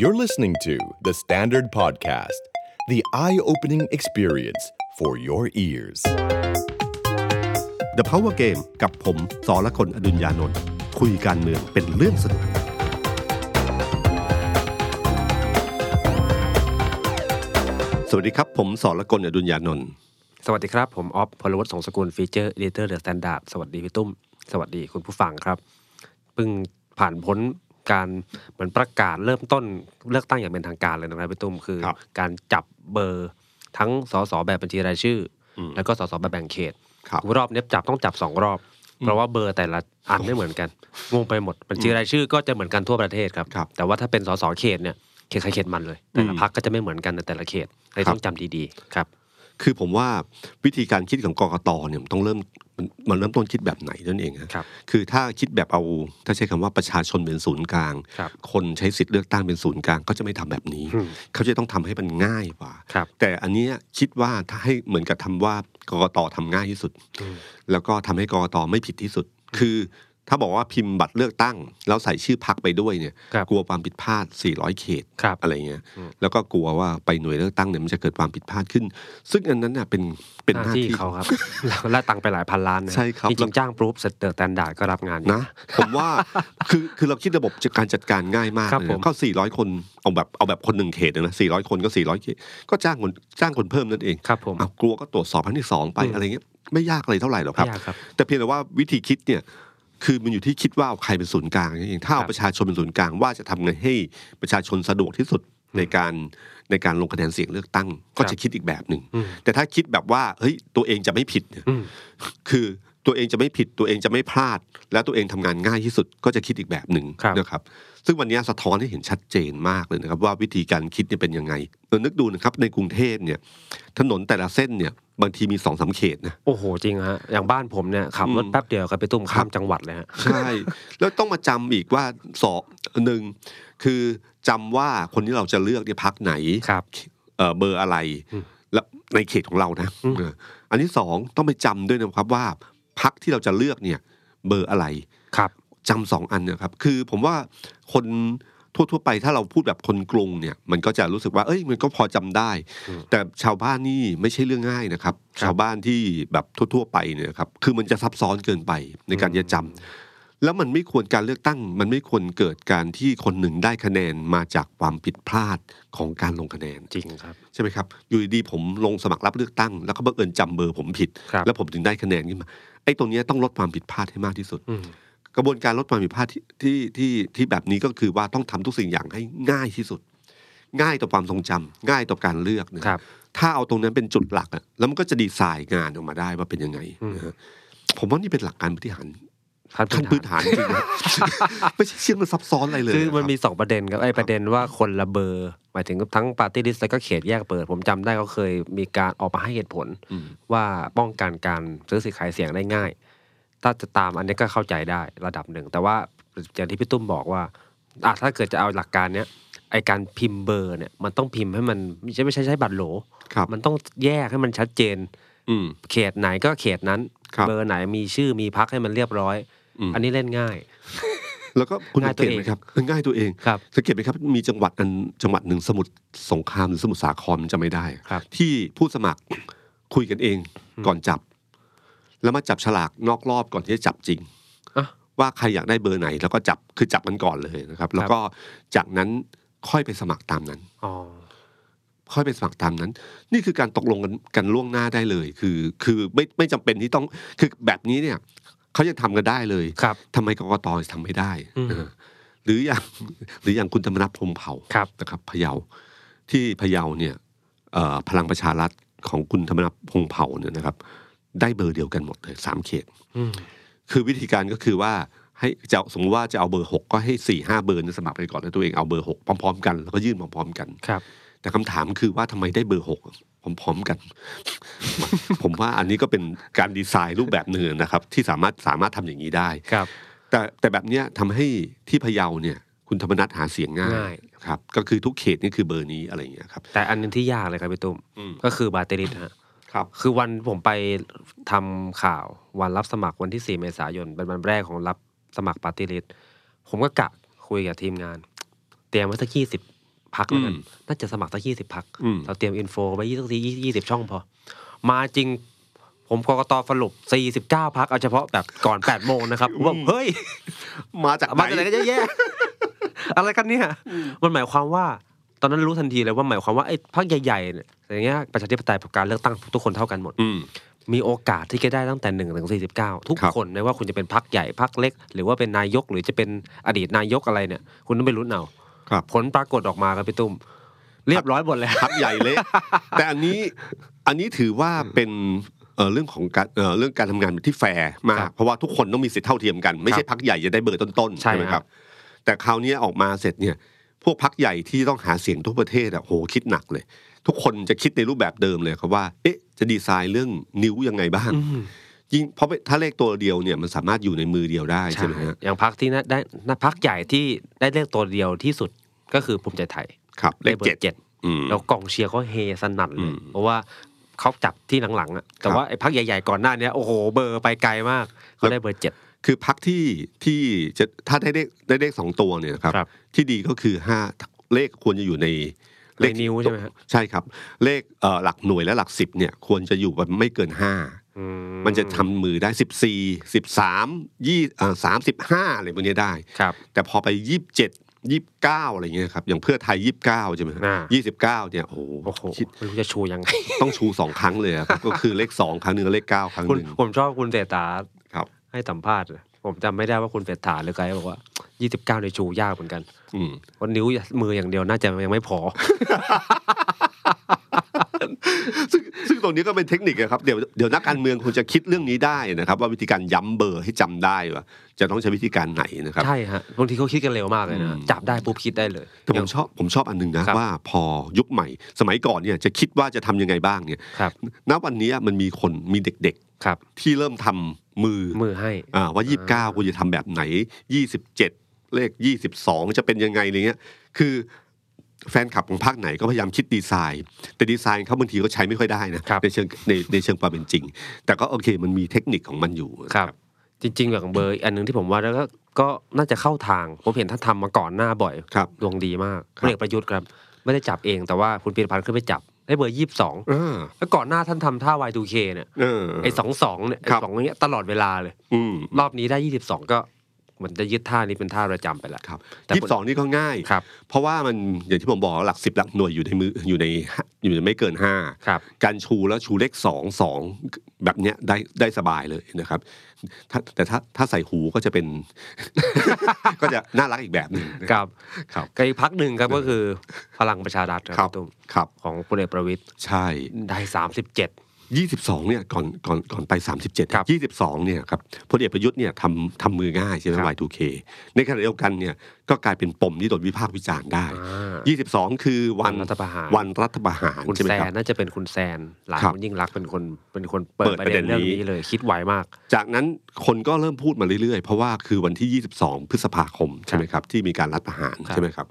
You're listening to The Standard Podcast, the eye opening experience for your ears. The Power Game กับผมสอละคนอดุญญานนท์คุยการเมืองเป็นเรื่องสนุก สวัสดีครับ ผมสอละคนอดุญญานนท์สวัสดีครับ ผมออฟพลวุฒิ สงสกุล feature editor Theอะ Standard สวัสดีพี่ตุ้ม สวัสดีคุณผู้ฟังครับเพิ่งผ่านพ้น การเหมือนประกาศเริ่มต้นเลือกตั้งอย่างเป็นทางการเลยนะครับพี่ตุ้มคือครับการจับเบอร์ทั้งสสแบบบัญชีรายชื่ออมแล้วก็สสแบบแบ่งเขตครับรอบนี้จับต้องจับสองรอบ เพราะว่าเบอร์แต่ละอันไม่เหมือนกันงงไปหมดบัญชีรายชื่อก็จะเหมือนกันทั่วประเทศครับครับแต่ว่าถ้าเป็นสสเขตเนี่ยเขตใครเขตมันเลย แต่ละอืมพักก็จะไม่เหมือนกันในแต่ละเขตเลยครับต้องจำดีๆครับ คือผมว่าวิธีการคิดของกกตเนี่ยมันต้องเริ่ม มันมันเริ่มต้นคิดแบบไหนนั่นเองฮะครับคือถ้าคิดแบบเอาถ้าใช้คำว่าประชาชนเป็นศูนย์กลางครับคนใช้สิทธิ์เลือกตั้งเป็นศูนย์กลางก็จะไม่ทำแบบนี้อืมเขาจะต้องทำให้มันง่ายกว่าครับแต่อันเนี้ยคิดว่าถ้าให้เหมือนกับทำว่ากกตทำง่ายที่สุดอืมแล้วก็ทำให้กกตไม่ผิดที่สุด คือ ถ้าบอกว่าพิมพ์บัตรเลือกตั้ง แล้วใส่ชื่อพักไปด้วยเนี่ย ครับกลัวความผิดพลาด 400 เขตครับอะไรเงี้ยอืมแล้วก็กลัวว่าไปหน่วยเลือกตั้งเนี่ยมันจะเกิดความผิดพลาดขึ้น ซึ่งอันนั้นน่ะเป็นเป็นหหน้าน้าที่ที่ เขาครับ แล้วและตังค์ไปหลายพันล้านนะใช่ครับ จริงๆจ้าง proof เสร็จ The Standard ก็รับงานอยู่ นะ ผมว่าคือคือเราคิดระบบการจัดการง่ายมากครับเลยผม นะก็400 คนเอาแบบเอาแบบคนหนึ่งเขตนะ 400 คนก็ 400 เขต ก็จ้างคนจ้างคนเพิ่มนั่นเองครับผมอ้าวกลัวก็ตรวจสอบครั้งที่สองไปอืม อะไรเงี้ยไม่ยากอะไรเท่าไหร่หรอกครับ ไม่ยากครับ แต่เพียงแต่ว่าวิธีคิดเนี่ย คือมันอยู่ที่คิดว่าเอาใครเป็นศูนย์กลางนั่นเองถ้าเอาครับประชาชนเป็นศูนย์กลางว่าจะทำไงให้ประชาชนสะดวกที่สุดในการในการลงคะแนนเสียงเลือกตั้ง ก็จะคิดอีกแบบหนึ่งอืมแต่ถ้าคิดแบบว่าเฮ้ยตัวเองจะไม่ผิดเนี่ยอืมคือ ตัวเองจะไม่ผิดตัวเองจะไม่พลาด และตัวเองทำงานง่ายที่สุดก็จะคิดอีกแบบหนึ่งครับนะครับ ซึ่งวันนี้สะท้อนให้เห็นชัดเจนมากเลยนะครับว่าวิธีการคิดเนี่ยเป็นยังไงเออนึกดูนะครับในกรุงเทพเนี่ยถนนแต่ละเส้นเนี่ยบางทีมีสองสามเขตนะโอ้โหจริงฮะอย่างบ้านผมเนี่ยขับรถอืมแป๊บเดียวครับไปตุ้มข้ามจังหวัดเลยฮะใช่ แล้วต้องมาจำอีกว่าสอบหนึ่งคือจำว่าคนที่เราจะเลือกเนี่ยพักไหนครับเอ่อเบอร์อะไรอืมแล้วในเขตของเรานะอืมเอออันที่สองต้องไปจำด้วยนะครับว่า พักที่เราจะเลือกเนี่ยเบอร์อะไรครับจำสองอันเนะครับ คือผมว่าคนทั่วๆไปถ้าเราพูดแบบคนกรุงเนี่ยมันก็จะรู้สึกว่าเอ้ยมันก็พอจำได้อืมแต่ชาวบ้านนี่ไม่ใช่เรื่องง่ายนะครับครับ ชาวบ้านที่แบบทั่วๆไปเนี่ยครับคือมันจะซับซ้อนเกินไปในการจะจำแล้วมันไม่ควรการเลือกตั้ง มันไม่ควรเกิดการที่คนหนึ่งได้คะแนนมาจากความผิดพลาดของการลงคะแนนจริงครับใช่ไหมครับอยู่ดีๆผมลงสมัครรับเลือกตั้ง แล้วก็บังเอิญจำเบอร์ผมผิดครับแล้วผมถึงได้คะแนนขึ้นมาไอ้ตรงเนี้ยต้องลดความผิดพลาดให้มากที่สุดอืมกระบวนการลดความผิดพลาดที่ที่ที่ที่แบบนี้ก็คือว่าต้องทำทุกสิ่งอย่างให้ง่ายที่สุด ง่ายต่อความทรงจำง่ายต่อการเลือกนะครับถ้าเอาตรงนั้นเป็นจุดหลักอะแล้วมันก็จะดีไซน์งานออกมาได้ว่าเป็นยังไงอืมนะฮะผมว่านี่เป็นหลักการบริหารขั้นขั้นพื้พื้นนฐานฐานจริงๆนะไม่ใช่เชื่อมันซับซ้อนอะไรเลยคือมันมีะรับสองประเด็นครับไอ้ประเด็นว่าคนละเบอร์หมายถึงทั้งปาร์ตี้ลิสต์แล้วก็เขตแยกเปิด ผมจำได้เขาเคยมีการออกมาให้เหตุผลอืมว่าป้องกันการซื้อสิทธิ์ขายเสียงได้ง่าย ถ้าจะตามอันนี้ก็เข้าใจได้ระดับหนึ่ง แต่ว่าอย่างที่พี่ตุ้มบอกว่าอะถ้าเกิดจะเอาหลักการเนี้ยไอการพิมพ์เบอร์เนี่ยมันต้องพิมพ์ให้มันไม่ใช่ไม่ใช่ใช้บัตรโหลครับมันต้องแยกให้มันชัดเจน อืมเขตไหนก็เขตนั้นครับเบอร์ไหนมีชื่อมีพักให้มันเรียบร้อยอืมอันนี้เล่นง่าย แล้วก็คุณง่าสัยงตัวเองเกตไหมครับเออง่ายตัวเองครับสังเกตไหมครับมีจังหวัดอันจังหวัดหนึ่งสมุทรสงครามหรือสมุทรสาครมันจะไม่ได้ครับที่ผู้สมัครคุยกันเองก่อนจับ แล้วมาจับฉลากนอกรอบก่อนที่จะจับจริงอะว่าใครอยากได้เบอร์ไหน แล้วก็จับคือจับมันก่อนเลยนะครับ แล้วก็จากนั้นค่อยไปสมัครตามนั้นอ๋อค่อยไปสมัครตามนั้น นี่คือการตกลงกันกันล่วงหน้าได้เลย คือ คือไม่ไม่จำเป็นที่ต้องคือแบบนี้เนี่ย เขายังทำกันได้เลยครับทำไมกกตทำไม่ได้อืมเออหรืออย่างหรืออย่างคุณธรรมนัฐพรหมเผ่าครับนะครับพะเยาที่พะเยาเนี่ยเอ่อพลังประชารัฐของคุณธรรมนัฐพรหมเผ่าเนี่ยนะครับ ได้เบอร์เดียวกันหมดเลยสามเขตอืมคือวิธีการก็คือว่าให้จะสมมติว่าจะเอาเบอร์หกก็ให้สี่ห้าเบอร์นั้นสมัครไปก่อนแล้วตัวเองเอาเบอร์หกพร้อม ๆ กันแล้วก็ยื่นพร้อมๆกันครับ แต่คำถามคือว่าทำไมได้เบอร์หก พร้อมๆกัน ผมว่าอันนี้ก็เป็นการดีไซน์รูปแบบหนึ่งนะครับ ที่สามารถสามารถทำอย่างนี้ได้ครับ แต่แต่แบบเนี้ยทำให้ที่พะเยาเนี่ย คุณธรรมนัฐหาเสียงง่าง่ายยครับก็คือทุกเขตนี่คือเบอร์นี้อะไรอย่างเงี้ยครับ แต่อันหนึงที่ยากเลยครับพี่ตุ้มอืมก็คือปาร์ตี้ลิสต์ฮะครับคือวันผมไปทำข่าววันรับสมัครวันที่ 4 เมษายนเป็นวันแรกของรับสมัครปาร์ตี้ลิสต์ผมก็กะคุยกับทีมงาน เตรียมไว้สักยี่สิบ พรรคแล้วกันอืมน่าจะสมัครสักยี่สิบพรรคอืมเราเตรียม info ไว้ยี่สิบยี่สิบช่องพอ มาจริง ผมกกตสรุปสี่สิบเก้าพรรคเอาเฉพาะแบบก่อนแปดโมงนะครับผมบอกเฮ้ย มาจากมาจากไหนกันเยอะแยะอะไรกันเนี่ย มันหมายความว่า ตอนนั้นรู้ทันทีเลยว่าหมายความว่าไอ้พรรคใหญ่ๆเนี่ยอย่างเงี้ยประชาธิปไตยกับการเลือกตั้งทุกคนเท่ากันหมดอืมมีโอกาสที่จะได้ตั้งแต่หนึ่งถึงสี่สิบเก้าทุกครับคนไม่ว่าคุณจะเป็นพรรคใหญ่พรรคเล็ก หรือว่าเป็นนายกหรือจะเป็นอดีตนายกอะไรเนี่ย คุณต้องไปลุ้นเอา ครับ ผลปรากฏออกมาครับพี่ตุ้ม เรียบร้อยหมดแล้วพักใหญ่เล็กแต่อันนี้อันนี้ถือว่าเป็นเอ่อเรื่องของการเอ่อเรื่องการทำงานที่แฟร์มาครักบเพราะว่าทุกคนต้องมีสิทธิเท่าเทียมกัน ไม่ใช่ครับพักใหญ่จะได้เบอร์ต้นๆใช่ไหมฮะครับ แต่คราวนี้ออกมาเสร็จเนี่ย พวกพักใหญ่ที่ต้องหาเสียงทั่วประเทศอะโหคิดหนักเลย ทุกคนจะคิดในรูปแบบเดิมเลยครับว่า เอ๊ะ จะดีไซน์เรื่องนิ้วยังไงบ้างอืม ยิ่งเพราะถ้าเลขตัวเดียวเนี่ยมันสามารถอยู่ในมือเดียวได้ใช่ไหมฮะอย่างพรรคที่น่าได้น่าพรรคใหญ่ที่ได้เลขตัวเดียวที่สุดก็คือภูมิใจไทยครับเลได้ขเบอเจ็ดร์เจ็ดอืมแล้วกองเชียร์เขาเฮสนั่นเลอืยมเพราะว่าเขาจับที่หลังๆอะแต่ครับว่าไอ้พักใหญ่ๆก่อนหน้าเนี้ยโอ้โหเบอร์ไปไกลมากเขาได้เบอร์เจ็ดคือพักที่ที่จะถ้าได้เลขได้เลขสองตัวเนี่ยนะครับครับ ที่ดีก็คือห้าเลขควรจะอยู่ในในนิ้วใช่ไหมฮะใช่ครับ เลขเอ่อหลักหน่วยและหลักสิบเนี่ยควรจะอยู่แบบไม่เกินห้าอื มันจะทำมือได้สิบสี่สิบสามยี่สามสิบห้าอะไรพวกนี้ได้ครับ แต่พอไปยี่สิบเจ็ดยี่สิบเก้าอะไรเงี้ยครับอย่างเพื่อไทยยี่สิบเก้าใช่ไหมอ่ายี่สิบเก้าเนี่ยโอ้โหโอ้โหคิดไม่รู้จะชูยังไงต้องชูสองครั้งเลยอะครับก็คือเลขสองครั้งหนึ่งกับเลขเก้าครั้งคุณหนึ่งผมชอบคุณเศรษฐาครับ ให้สัมภาษณ์ผมจำไม่ได้ว่าคุณเศรษฐาหรือใครบอกว่า29ในชูยากเหมือนกันอืมวันนิ้วมืออย่างเดียวน่าจะยังไม่พอ ซึ่งซึ่งตรงนี้ก็เป็นเทคนิคอะครับเดี๋ยวเดี๋ยวนักการเมืองควรจะคิดเรื่องนี้ได้นะครับ ว่าวิธีการย้ำเบอร์ให้จำได้ว่าจะต้องใช้วิธีการไหนนะครับใช่ฮะบางทีเขาคิดกันเร็วมากเลยนะอืมจับได้ปุ๊บคิดได้เลยแต่ผมชอบผมชอบอันหนึงนะครับว่าพอยุคใหม่ สมัยก่อนเนี่ยจะคิดว่าจะทำยังไงบ้างเนี่ยครับณวันนี้มันมีคนมีเด็กครับๆที่เริ่มทำมือมือให้อ่าว่ายี่สิบเก้ากูจะทำแบบไหนยี่สิบเจ็ดเลขยี่สิบสองจะเป็นยังไงอะไรเงี้ยคือ แฟนคลับของภาคไหนก็พยายามคิดดีไซน์ แต่ดีไซน์เขาบางทีก็ใช้ไม่ค่อยได้นะครับในเชิงในในเชิงความเป็นจริง แต่ก็โอเคมันมีเทคนิคของมันอยู่ครับจริงๆอย่างเบอร์อีกอันหนึ่งที่ผมว่าแล้วก็ก็น่าจะเข้าทางผมเห็นท่านทำมาก่อนหน้าบ่อยครับดวงดีมากคพรับลเอกประยุทธ์ครับ ไม่ได้จับเองแต่ว่าคุณพีรพันธ์ขึ้นไปจับได้เบอร์ยี่สิบสองเออแล้วก่อนหน้าท่านทำท่า Y2K เนี่ยเออไอ้สองสองเนี่ยไอ้ครับสองเนี้ยตลอดเวลาเลยอืมรอบนี้ได้ยี่สิบสองก็เห มือนจะยึดท่านี้เป็นท่าประจำไปแล้วครับแต่ยี่สิบสองนี่ก็ง่ายครับเพราะว่ามันอย่างที่ผมบอกหลักสิบหลักหน่วยอยู่ในมืออยู่ในอยู่ในไม่เกินห้าครับการชูแล้วชูเลขสองสองแบบเนี้ยได้ได้สบายเลยนะครับถ้าแต่ถ้าถ้าใส่หูก็จะเป็น ก็จะน่ารักอีกแบบหนึ่งนะครับครับก็อีกพักหนึ่งครับก็คือพลังประชารัฐครับครับพี่ตุ้มครับของพลเอกประวิตยใช่ได้สามสิบเจ็ด ยี่สิบสองเนี่ยก่อนก่อนก่อนไปสามสิบเจ็ดครับยี่สิบสองเนี่ยครับพลเอกประยุทธ์เนี่ยทำทำมือง่ายใช่ไหมครับ Y2K ในขณะเดียวกันเนี่ยก็กลายเป็นปมที่โดนวิพากษ์วิจารณ์ได้อ่ายี่สิบสองคือวันวันรัฐประหารวันรัฐประหารคุณใช่ไหมแซครับนน่าจะเป็นคุณแซนหลานครับคุณยิ่งรักษณ์เป็นคนเป็นคนเปิเปิดดประประเด็เด็นนเรื่องนี้นี้เลยคิดไวมาก จากนั้นคนก็เริ่มพูดมาเรื่อยๆ เพราะว่าคือวันที่ 22 พฤษภาคมใช่ไหมครับที่มีการรัฐประหารครับใช่ไหมครับ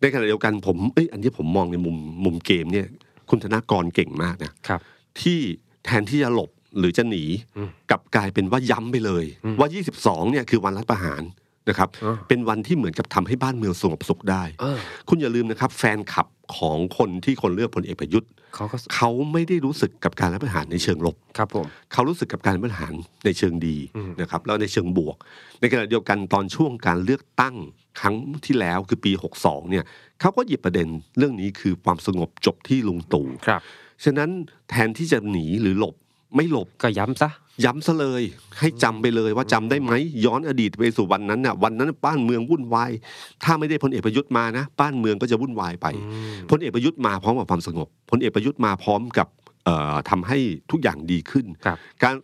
ในขณะเดียวกันผมเอ้ยอันที่ผมมองในมุมมุมเกมเนี่ยคุณธนากรเก่งมากนะครับ ที่แทนที่จะหลบหรือจะหนีอืมกลับกลายเป็นว่าย้ำไปเลยอืมว่า 22 เนี่ยคือวันรัฐประหารนะครับอ่าเป็นวันที่เหมือนกับทำให้บ้านเมืองสงบสุขได้เออคุณอย่าลืมนะครับ แฟนคลับของคนที่คนเลือกพลเอกประยุทธ์เขาก็เขาไม่ได้รู้สึกกับการรัฐประหารในเชิงลบครับผมเขารู้สึกกับการบริหารในเชิงดีอืมนะครับแล้วในเชิงบวก ในขณะเดียวกันตอนช่วงการเลือกตั้งครั้งที่แล้วคือปี 62 เนี่ยเขาก็หยิบประเด็นเรื่องนี้คือความสงบจบที่ลุงตู่ครับ ฉะนั้นแทนที่จะหนีหรือหลบไม่หลบก็ย้ำซะย้ำซะเลย ให้จำไปเลยว่าจำได้ไหมย้อนอดีตไปสู่วันนั้นน่ะวันนั้นบ้านเมืองวุ่นวายถ้าไม่ได้พลเอกประยุทธ์มานะบ้านเมืองก็จะวุ่นวายไปอืมพลเอกประยุทธ์มาพร้อมกับความสงบพลเอกประยุทธ์มาพร้อมกับเอ่อทำให้ทุกอย่างดีขึ้นครับการ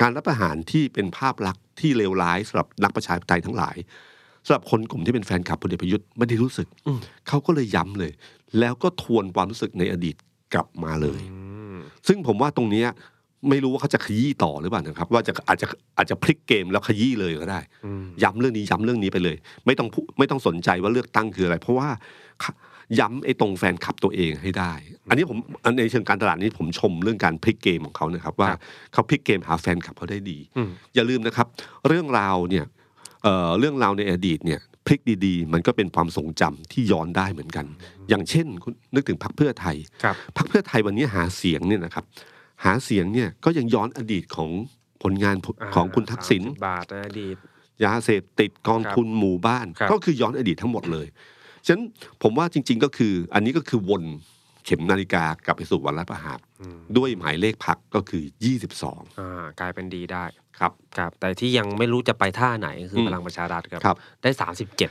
การรับประหารที่เป็นภาพลักษณ์ที่เลวร้ายสำหรับนักประชาธิปไตยทั้งหลายสำหรับคนกลุ่มที่เป็นแฟนคลับพลเอกประยุทธ์ไม่ได้รู้สึกอืมเขาก็เลยย้ำเลย แล้วก็ทวนความรู้สึกในอดีต กลับมาเลยอืมซึ่งผมว่าตรงเนี้ยไม่รู้ว่าเขาจะขยี้ต่อหรือเปล่านะครับ ว่าจะอาจจะอาจจะพลิกเกมแล้วขยี้เลยก็ได้อืมย้ำเรื่องนี้ย้ำเรื่องนี้ไปเลย ไม่ต้องพูไม่ต้องสนใจว่าเลือกตั้งคืออะไร เพราะว่าย้ำไอ้ตรงแฟนคลับตัวเองให้ได้ อันนี้ผมอันในเชิงการตลาดนี้ผมชมเรื่องการพลิกเกมของเขานะครับ ว่าครับเขาพลิกเกมหาแฟนคลับเขาได้ดีอืมอย่าลืมนะครับ เรื่องราวเนี่ยเอ่อเรื่องราวในอดีตเนี่ย พลิกดีๆ มันก็เป็นความทรงจำที่ย้อนได้เหมือนกัน อย่างเช่นคุณนึกถึงพรรคเพื่อไทยครับพรรคเพื่อไทยวันนี้หาเสียงเนี่ยนะครับ หาเสียงเนี่ยก็ยังย้อนอดีตของผลงานของคุณทักษิณ30บาทนะอดีตยาเสพติดกองทุนหมู่บ้านครับก็คือย้อนอดีตทั้งหมดเลยฉะนั้นผมว่าจริง ๆก็คืออันนี้ก็คือวน เข็มนาฬิกากลับไปสู่วันรัฐประหารอืมด้วยหมายเลขพักก็คือ 22อ่ากลายเป็นดีได้ครับครับ แต่ที่ยังไม่รู้จะไปท่าไหนคืออมพลังประชารัฐครับครับได้สามสิบเจ็ด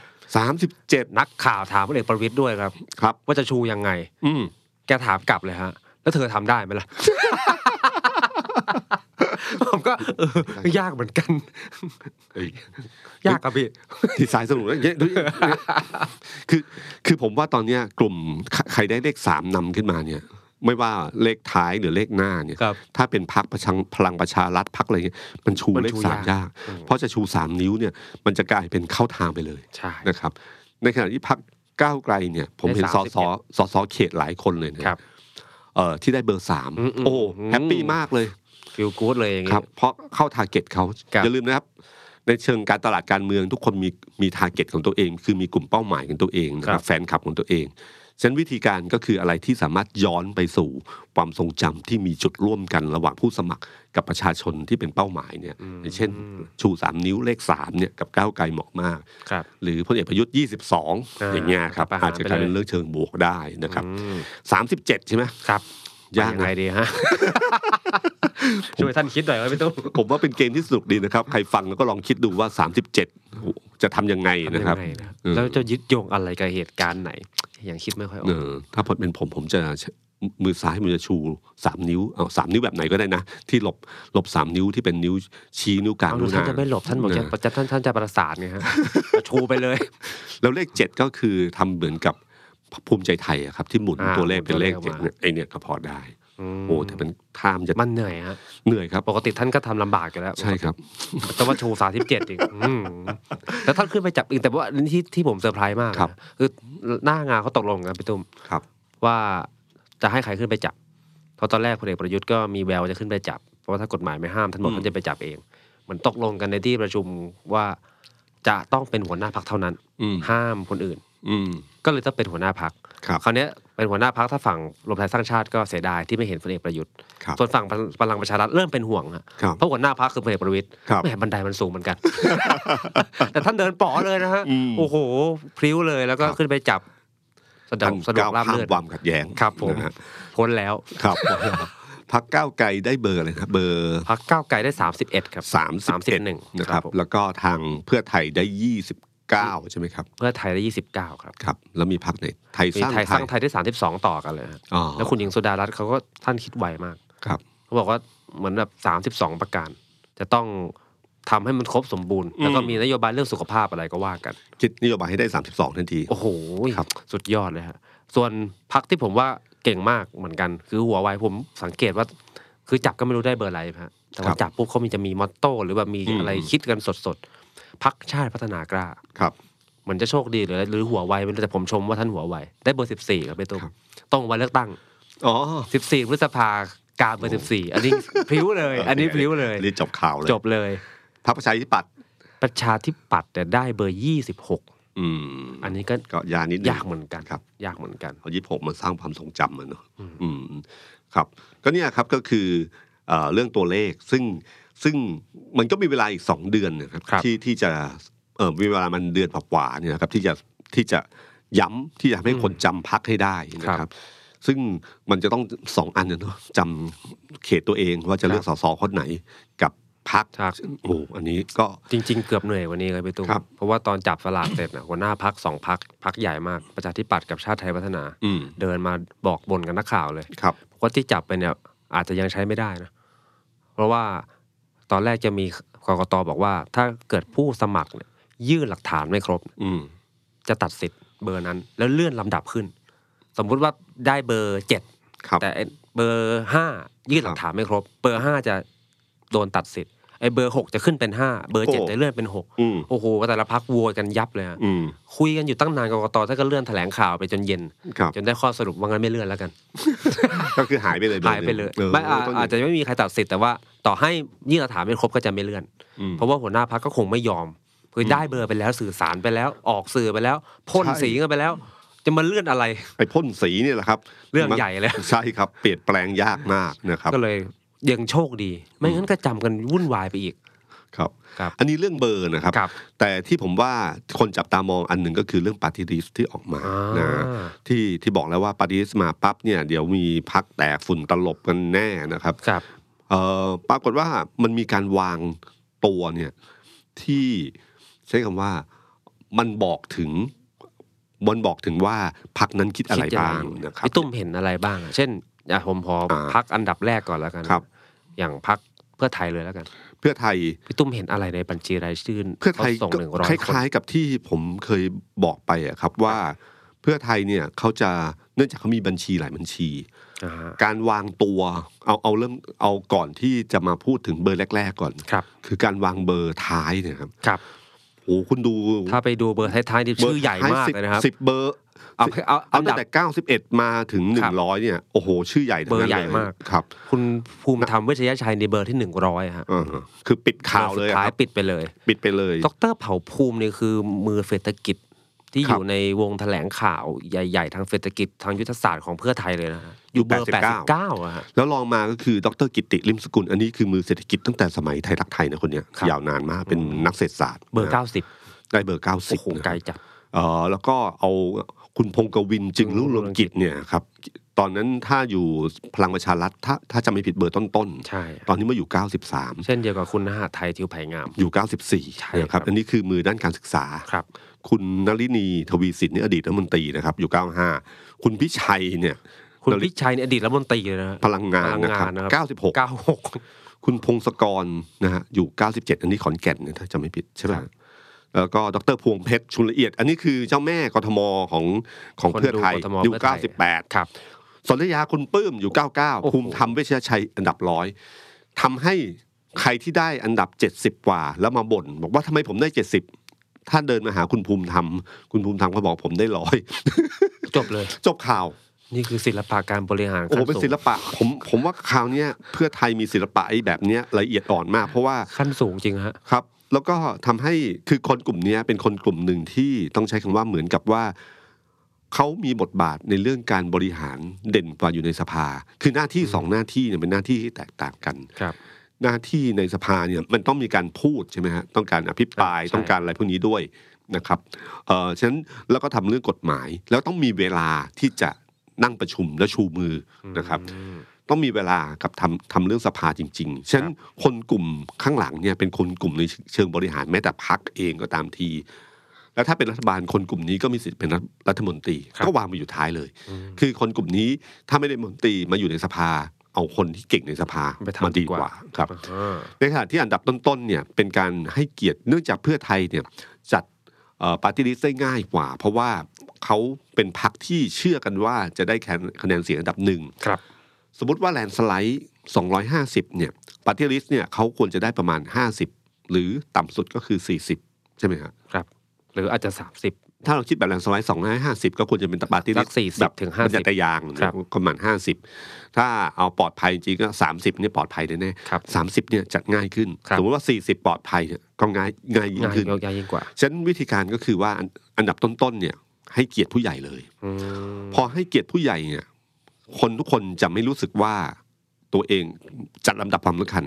37 นักข่าวถามพลเอกประวิตยด้วยครับ ครับ ว่าจะชูยังไง อืมแกถามกลับเลยฮะ แล้วเธอทำได้ไหมล่ะ ผมก็เออยากเหมือนกันเอ้ยยากครับพี่ที่สายสนุกนะเยอะคือคือผมว่าตอนเนี้ยกลุ่มใครใครได้เลขสามนำขึ้นมาเนี่ยไม่ว่าเลขท้ายหรือเลขหน้าเนี่ยครับถ้าเป็นพักประชังพลังประชารัฐพักอะไรเงี้ยมันชูมันเลขชูสามยากยากอืมเพราะจะชูสามนิ้วเนี่ย มันจะกลายเป็นเข้าทางไปเลยใช่นะครับ ในขณะที่พรรคก้าวไกลเนี่ย ผมเห็นได้สสามอสิบสอสอสอเขตหลายคนเลยนะครับเอ่อที่ได้เบอร์สามอืมอืมโอ้อืม happy มากเลย feel good เลยอย่างงี้ครับเพราะเข้า target เขาครับอย่าลืมนะครับ ในเชิงการตลาดการเมืองทุกคนมีมี target ของตัวเอง คือมีกลุ่มเป้าหมายของตัวเองนะคครัรับบแฟนคลับของตัวเองฉะนั้นวิธีการก็คืออะไรที่สามารถย้อนไปสู่ความทรงจำที่มีจุดร่วมกันระหว่างผู้สมัครกับประชาชนที่เป็นเป้าหมายเนี่ยอย่างเช่น ชูสามนิ้วเลขสามเนี่ยกับก้าวไกลเหมาะมากครับหรือพลเอกประยุทธ์ 22 อย่างเงี้ยครับประหารอาจจะกลายไปเลยเป็นเรื่องเชิงบวกได้นะครับอืม37 ใช่ไหมครับ ยากงนะไงดีฮะช่วยท่านคิดหน่อยครับพี่ตุ้มผมว่าเป็นเกมที่สนุกดีนะครับ ใครฟังแล้วก็ลองคิดดูว่า 37 จะทำยังไงนะครับทำยังไงนะเออแล้วจะยึดโยงอะไรกับเหตุการณ์ไหนยังคิดไม่ค่อยออเอกอถ้าเป็นผมผมจะมือซ้ายมันจะชูสามนิ้วเอาสามนิ้วแบบไหนก็ได้นะ ที่หลบหลบสามนิ้วที่เป็นนิ้วชี้นิ้วกลางเอานิ้วท่านนางจะไม่หลบท่านบอกจะเออจะท่านท่านจะประสานไงฮะชูไปเลย แล้วเลขเจ็ดก็คือทำเหมือนกับ ภูมิใจไทยอะครับ ที่หมุนอ่าตัวเลขเป็นเลขหมุนตัวเลขเจ็ดออกมาเนี่ยไอเนี่ยก็พอได้มโอ้แต่เป็นท่ามนจะมันเหนื่อยฮะเหนื่อยครับปกติท่านก็ทำลำบากอยู่แล้วใช่ครับ แต่ว่าชูสามสิบเจ็ดอีกอืมแล้วท่านขึ้นไปจับอีกแต่ว่าที่ที่ผมเซอร์ไพรส์มากครับนะคือหน้างานเขาตกลงกันพี่ตุ้ม ครับ ว่าจะให้ใครขึ้นไปจับ เพราะตอนแรกพลเอกประยุทธ์ก็มีแววจะขึ้นไปจับ เพราะว่าถ้ากฎหมายไม่ห้ามท่านบอกอืม ท่านจะไปจับเองเหมือนตกลงกันในที่ประชุมว่าจะต้องเป็นหัวหน้าพักเท่านั้น อืมห้ามคนอื่น อืม ก็เลยต้องเป็นหัวหน้าพักครับคราวเนี้ยเป็นหัวหน้าพักถ้าฝั่งรวมไทยสร้างชาติก็เสียดายที่ไม่เห็นพลเอกประยุทธ์ครับส่วนฝั่งพลังประชารัฐเริ่มเป็นห่วงฮะครับเพราะหัวหน้าพักคือพลเอกประวิตยครับแหมบันไดมันสูงเหมือนกัน แต่ท่านเดินป๋อเลยนะฮะอืมโอ้โหพริ้วเลยแล้วก็ครับขึ้นไปจับสะดวท่ากนสะดวกก้าวราบข้ามเลือดความขัดแย้งครับผมนะฮะพ้นแล้วครับพักก้าวไกลได้เบอร์อะไรครับเบอร์พักก้าวไกลได้สามสิบเอ็ดครับสามสิบเอ็ด31 นะครับผมแล้วก็ทางเพื่อไทยได้ยี่ สิบเก้าใช่ไหมครับ เพื่อไทยได้ยี่สิบเก้าครับ ครับ แล้วมีพักไหนไทยมีสร้างไทยไทสร้ายงไทยได้สามสิบสองต่อกันเลยฮะอ๋อแล้วคุณหญิงสุดารัตน์เขาก็ท่านคิดไวมาก ครับ เขาบอกว่าเหมือนแบบสามสิบสองประการ จะต้องทำให้มันครบสมบูรณ์ แล้วก็มีนโยบายเรื่องสุขภาพอะไรก็ว่ากัน คิดนโยบายให้ได้สามสิบสองทันที โอ้โหครับ สุดยอดเลยฮะ ส่วนพักที่ผมว่าเก่งมากเหมือนกัน คือหัวไวผมสังเกตว่า คือจับก็ไม่รู้ได้เบอร์อะไรฮะแต่ครัว่าบจับปุ๊บเขามีจะมีมอตโต้หรือแบบมีอืมอะไรคิดกันสดๆ พักชาติพัฒนากล้าครับเหมือนจะโชคดีหรือหรือหัวไวไม่รู้แต่ผมชมว่าท่านหัวไวได้เบอร์สิบสี่ครับพี่ตุ้มครับตรงวันเลือกตั้งอ๋อสิบสี่พฤษภากาเบอร์สิบสี่อันนี้พลิ้วเลย อันนี้พลิ้วเลยอันนี้จบข่าวเลยจบเลยพรรคประชาธิปัตย์ประชาธิปัตย์แต่ได้เบอร์ยี่สิบหกอืมอันนี้ก็ก็ยานิดนึงยากเหมือนกันครับ ยากเหมือนกันเอายี่หกมาสร้างความทรงจำมันเนอะอืมครับ ก็เนี่ยครับก็คือเอ่อเรื่องตัวเลขซึ่ง ซึ่งมันก็มีเวลาอีกสองเดือนนะครับครับที่ที่จะเออมีเวลามันเดือนกว่าๆเนี่ยนะครับที่จะที่จะย้ำที่จะทำให้คนจำพักให้ได้นะครับ ซึ่งมันจะต้องสองอันนะเนาะจำเขตตัวเองว่าจะเลือกสสคนไหนกับพักครับโอ้อันนี้ก็จริง ๆ เกือบเหนื่อยกวันนี้เลยพี่ตุ้มครับเพราะว่าตอนจับสลากเสร็จนะหัวหน้าพักสองพักพักใหญ่มากประชาธิปัตย์กับชาติไทยพัฒนาอืมเดินมาบอกบนกับนักข่าวเลยครับว่าที่จับไปเนี่ยอาจจะยังใช้ไม่ได้นะเพราะว่า ตอนแรกจะมีกกตบอกว่า ถ้าเกิดผู้สมัครเนี่ยยื่นหลักฐานไม่ครบ อืมจะตัดสิทธิ์เบอร์นั้น แล้วเลื่อนลำดับขึ้น สมมุติว่าได้เบอร์เจ็ดครับแต่ไอ้เบอร์ห้ายื่นหลักฐานไม่ครบ เบอร์ห้าจะโดนตัดสิทธิ์ ไอ้เบอร์หกจะขึ้นเป็นห้าเบอร์เจ็ดโอ้จะเลื่อนเป็นหกอืมโอ้โหแต่ละพักโวยกันยับเลยฮะอืมคุยกันอยู่ตั้งนานกกตถ้าก็เลื่อนแถลงข่าวไปจนเย็นครับจนได้ข้อสรุปว่างั้นไม่เลื่อนแล้วกัน ก็คือหายไปเลยหายไปเลยออไม่อาต้งอาจจะไม่มีใครตัดสิทธิ์แต่ว่าต่อให้ยื่นหลักฐานไม่ครบก็จะไม่เลื่อนอืมเพราะว่าหัวหน้าพักก็คงไม่ยอมคือได้เบอร์ไปแล้วสื่อสารไปแล้วออกสื่อไปแล้วพ่นใช่สีกันไปแล้วจะมาเลื่อนอะไรไอ้พ่นสีเนี่ยแหละครับ เรื่องใหญ่เลยใช่ครับ เปลี่ยนแปลงยากมากนะครับก็เลย ยังโชคดี ไม่งั้นก็จำกันวุ่นวายไปอีกครับครับอันนี้เรื่องเบอร์นะครับครับแต่ที่ผมว่าคนจับตามองอันหนึ่งก็คือเรื่องปฏิริษที่ออกมาอ่านนะที่ที่บอกแล้วว่าปฏิริษมาปั๊บเนี่ยเดี๋ยวมีพักแตกฝุ่นตลบกันแน่นะครับครับเอ่อปรากฏว่ามันมีการวางตัวเนี่ยที่ใช้คำว่ามันบอกถึงมันบอกถึงว่าพักนั้นคิดอะไรคิดยังบ้างไงนะครับพี่ตุ้มเห็นอะไรบ้างอะเช่น อะผมพออาพักอันดับแรกก่อนแล้วกันครับ อย่างพักเพื่อไทยเลยแล้วกัน เพื่อไทยพี่ตุ้มเห็นอะไรในบัญชีรายชื่อเพื่อไทยขาส่งก็หนึ่งร้อยคคนล้ายๆ กับที่ผมเคยบอกไปอะครับว่าเพื่อไทยเนี่ยเขาจะเนื่องจากเขามีบัญชีหลายบัญชีอ่าการวางตัวเอาเอาเริ่มเอาก่อนที่จะมาพูดถึงเบอร์แรก ๆ ก่อนครับ คือการวางเบอร์ท้ายเนี่ยครับครับโอ้คุณดูถ้าไปดูเบอร์ท้ายๆนี่ชื่อใหญ่มากเลยนะครับสิบเบอร์ เอาเอาเอาอันตั้งแต่เก้าสิบเอ็ดมาถึงหนึ่งร้อยครับเนี่ย โอ้โห ชื่อใหญ่ทั้งนั้นเบอร์ใหญ่มากเลยครับ คุณภูมิธรรมเวชยชัยในเบอร์ที่หนึ่งร้อยฮะอ่าฮะคือปิดข่าวเลยสุดท้ายอะครับปิดไปเลย ปิดไปเลย ดรเผ่าภูมิเนี่ยคือมือเศรษฐกิจที่คอรับยู่ในวงแถลงข่าวใหญ่ๆ ทางเศรษฐกิจทางยุทธศาสตร์ของเพื่อไทยเลยนะฮะอยู่เบอร์แปดสิบเก้าอะฮะแล้วลองมาก็คือดรกิติลิมสกุล อันนี้คือมือเศรษฐกิจตั้งแต่สมัยไทยรักไทยนะคนเนี้ยครับยาวนานมากเป็นนักเศรษฐศาสตร์ เบอร์นะเก้าสิบได้เบอร์เก้าสิโอ้บโหไกลจัดเออแล้วก็เอา คุณพงกวินจึงรุ่งเรืองกิจเนี่ยครับตอนนั้นถ้าอยู่พลังประชารัฐถ้าถ้าจะไม่ผิดเบอร์ต้นใช่ๆตอนนี้มาอยู่ 93 เช่นเดียวกับคุณนหาไทยทิวไผ่งาม อยู่ใช่94นะคครัรับบอันนี้คือมือด้านการศึกษาครับ คุณนลินีทวีสินนี่อดีตรัฐมนตรีนะครับ อยู่ 95 คุณพิชัยเนี่ย คุณนลิพิชัยเนี่ยอดีตรัฐมนตรีเลยนะฮะพลังงานพลังนะคงารันนะบเก้า96หกคุณพงศกรนะฮะอยู่ 97 อันนี้ขอนแก่นเนี่ยถ้าจำไม่ผิดใช่ไหมครับ แล้วก็ดรพวงเพชรชุนละเอียด อันนี้คือเจ้าแม่กทมของของคนดูเพื่อไทยกทมอยู่เพื่อไทย98 ครับสนธยาคุณปื้มอยู่โอ้99โหภูมิธรรมเวชยชัยอันดับร้อยทำให้ใครที่ได้อันดับ 70 กว่า แล้วมาบ่นบอกว่าทำไมผมได้ 70 ถ้าเดินมาหาคุณภูมิธรรม คุณภูมิธรรมก็บอกผมได้ร้อยจบเลย จบข่าว นี่คือศิลปะการบริหารโอ้โหขั้นเป็นสูศิงลปะผมผมว่าคราวเนี้ยเพื่อไทยมีศิลปะไอ้แบบเนี้ยละเอียดอ่อนมาก เพราะว่าขั้นสูงจริงฮะครับ แล้วก็ทำให้คือคนกลุ่มเนี้ยเป็นคนกลุ่มหนึ่งที่ต้องใช้คำว่าเหมือนกับว่าเขามีบทบาทในเรื่องการบริหารเด่นกว่าอยู่ในสภา คือหน้าที่สองหน้าที่เนี่ยเป็นหน้าที่ที่แตกต่างกันครับ หน้าที่ในสภาเนี่ยมันต้องมีการพูดใช่ไหมฮะต้องการอภิปรายใช่ต้องการอะไรพวกนี้ด้วยนะครับเอ่อฉะนั้นแล้วก็ทำเรื่องกฎหมาย แล้วต้องมีเวลาที่จะนั่งประชุมและชูมือนะครับอืมต้องมีเวลากับทำทำเรื่องสภาจริง ๆ ฉะนั้นคนกลุ่มข้างหลังเนี่ยเป็นคนกลุ่มในเชิงบริหารแม้แต่พักเองก็ตามที แล้วถ้าเป็นรัฐบาลคนกลุ่มนี้ก็มีสิทธิ์เป็นรัฐรัฐมนตรีครับก็วางมาอยู่ท้ายเลยอืมคือคนกลุ่มนี้ถ้าไม่ได้มนตรีมาอยู่ในสภาเอาคนที่เก่งในสภาไปทำมาดีดีกว่ากว่าครับอ่าในขณะที่อันดับต้นๆเนี่ยเป็นการให้เกียรติเนื่องจากเพื่อไทยเนี่ยจัดปาร์ตี้ลิสต์ได้ง่ายกว่า เพราะว่าเขาเป็นพรรคที่เชื่อกันว่าจะได้คะแนนเสียงอันดับหนึ่งครับ สมมติว่า landslide 250เนี่ยปาร์ตี้ลิสต์เนี่ยเขาควรจะได้ประมาณ 50 หรือต่ำสุดก็คือ 40 ใช่ไหมครับครับ หรืออาจจะสามสิบถ้าเราคิดแบบแลนด์สไลด์250 ก็ควรจะเป็นปาร์ตี้ลิสสัต์ก40แบบถึง50บรรยัตยางครับก็ประมาณ 50 ถ้าเอาปลอดภัยจริงก็ 30เนี่ยปลอดภัยแน่ครับๆ30เนี่ยจัดง่ายขึ้นครับสมมติว่า 40 ปลอดภัยเนี่ยก็ง่ายง่ายยิ่งง่ายขึ้นยกย้ายยิ่งกว่าฉะนั้นวิธีการก็คือว่าอันอันดับต้นๆเนี่ยให้เกียรติผู้ใหญ่เลยอืมพอให้เกียรติผู้ใหญ่เนี่ย คนทุกคนจะไม่รู้สึกว่าตัวเองจัดลำดับความสำคัญ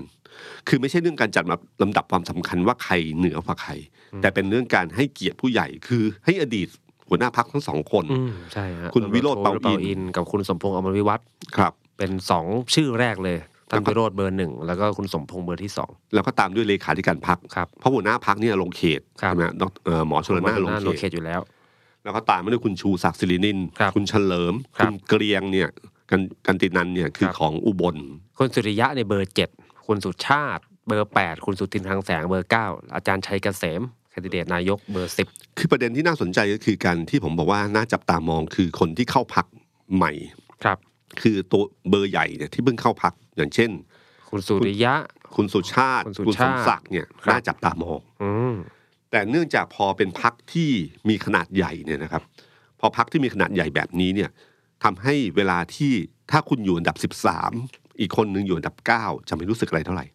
คือไม่ใช่เรื่องการจัดลำดับความสำคัญว่าใครเหนือกว่าใคร แต่เป็นเรื่องการให้เกียรติผู้ใหญ่ คือ ให้อดีตหัวหน้าพรรคทั้งสองคนอืมใช่ฮะคุณวิโรจน์เปาอินทร์ กับคุณสมพงษ์อมรวิวัฒน์ครับ เป็นสองชื่อแรกเลยท่านแล้วก็วิโรจน์เบอร์หนึ่งแล้วก็คุณสมพงษ์เบอร์ที่สองแล้วก็ตามด้วยเลขาธิการพรรคครับเพราะหัวหน้าพรรคเนี่ยลงเขตครับใช่ไหมดรเอ่อหมอชลนานลงลงเขเขตตอยู่แล้ว แล้วก็ตามมาด้วยคุณชูศักดิ์ศิรินิลครับคุณเฉลิมครับคุณเกรียงเนี่ย กัลป์ตินันท์เนี่ยคือครับของอุบลคุณสุริยะในเบอร์เจ็ดคุณสุชาติ เบอร์แปดคุณสุทินคลังแสงเบอร์เก้าอาจารย์ชัยเกษมแคนดิเดตนายกเบอร์สิบคือประเด็นที่น่าสนใจก็คือการที่ผมบอกว่าน่าจับตามองคือคนที่เข้าพรรคใหม่ครับ คือตัวเบอร์ใหญ่เนี่ยที่เพิ่งเข้าพรรคอย่างเช่น คุณสุริยะ คุณสุชาติ คุณสุชาติ คุณชาสติมศักดิ์เนี่ยครับน่าจับตามองอืมแต่เนื่องจากพอเป็นพรรคที่มีขนาดใหญ่เนี่ยนะครับ พอพักที่มีขนาดใหญ่แบบนี้เนี่ย ทำให้เวลาที่ถ้าคุณอยู่อันดับ13อีกคนหนึ่งอยู่อันดับ9จะไม่รู้สึกอะไรเท่าไหร่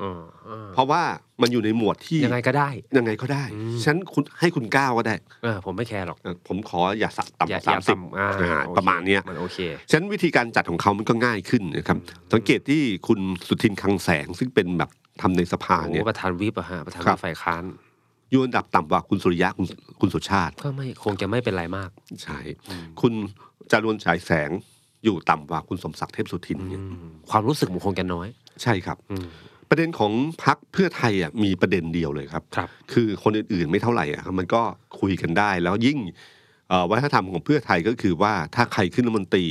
อ๋ออ่าเพราะว่ามันอยู่ในหมวดที่ยังไงก็ได้ ยังไงก็ได้อืมฉันคุณให้คุณก้าวก็ได้เออผมไม่แคร์หรอกเออผมขออย่าสะอย่าต่ำกว่าอย่าสามสิบต่ำอ่าอ่าโอเคประมาณเนี้ยมันโอเคฉะนั้นวิธีการจัดของเขามันก็ง่ายขึ้นนะครับสังเกตที่คุณสุทินคลังแสงซึ่งเป็นแบบทำในสภาเนี่ยโอ้ประธานวิปอะฮะประธานครัวิบปฝ่ายค้านอยู่อันดับต่ำกว่าคุณสุริยะคุณคุณสุชาติก็ไม่คงจะไม่เป็นไรมาก ใช่ คุณ จารวนฉายแสงอยู่ต่ำกว่าคุณสมศักดิ์เทพสุทินเนี่ยอืมความรู้สึกมันคงจะน้อย ใช่ครับอืมประเด็นของพักเพื่อไทยอะมีประเด็นเดียวเลยครับครับ คือคนอื่นๆไม่เท่าไหร่อะมันก็คุยกันได้ แล้วยิ่งเอ่อวัฒนธรรมของเพื่อไทยก็คือว่าถ้าใครขึ้นรัฐมนตรี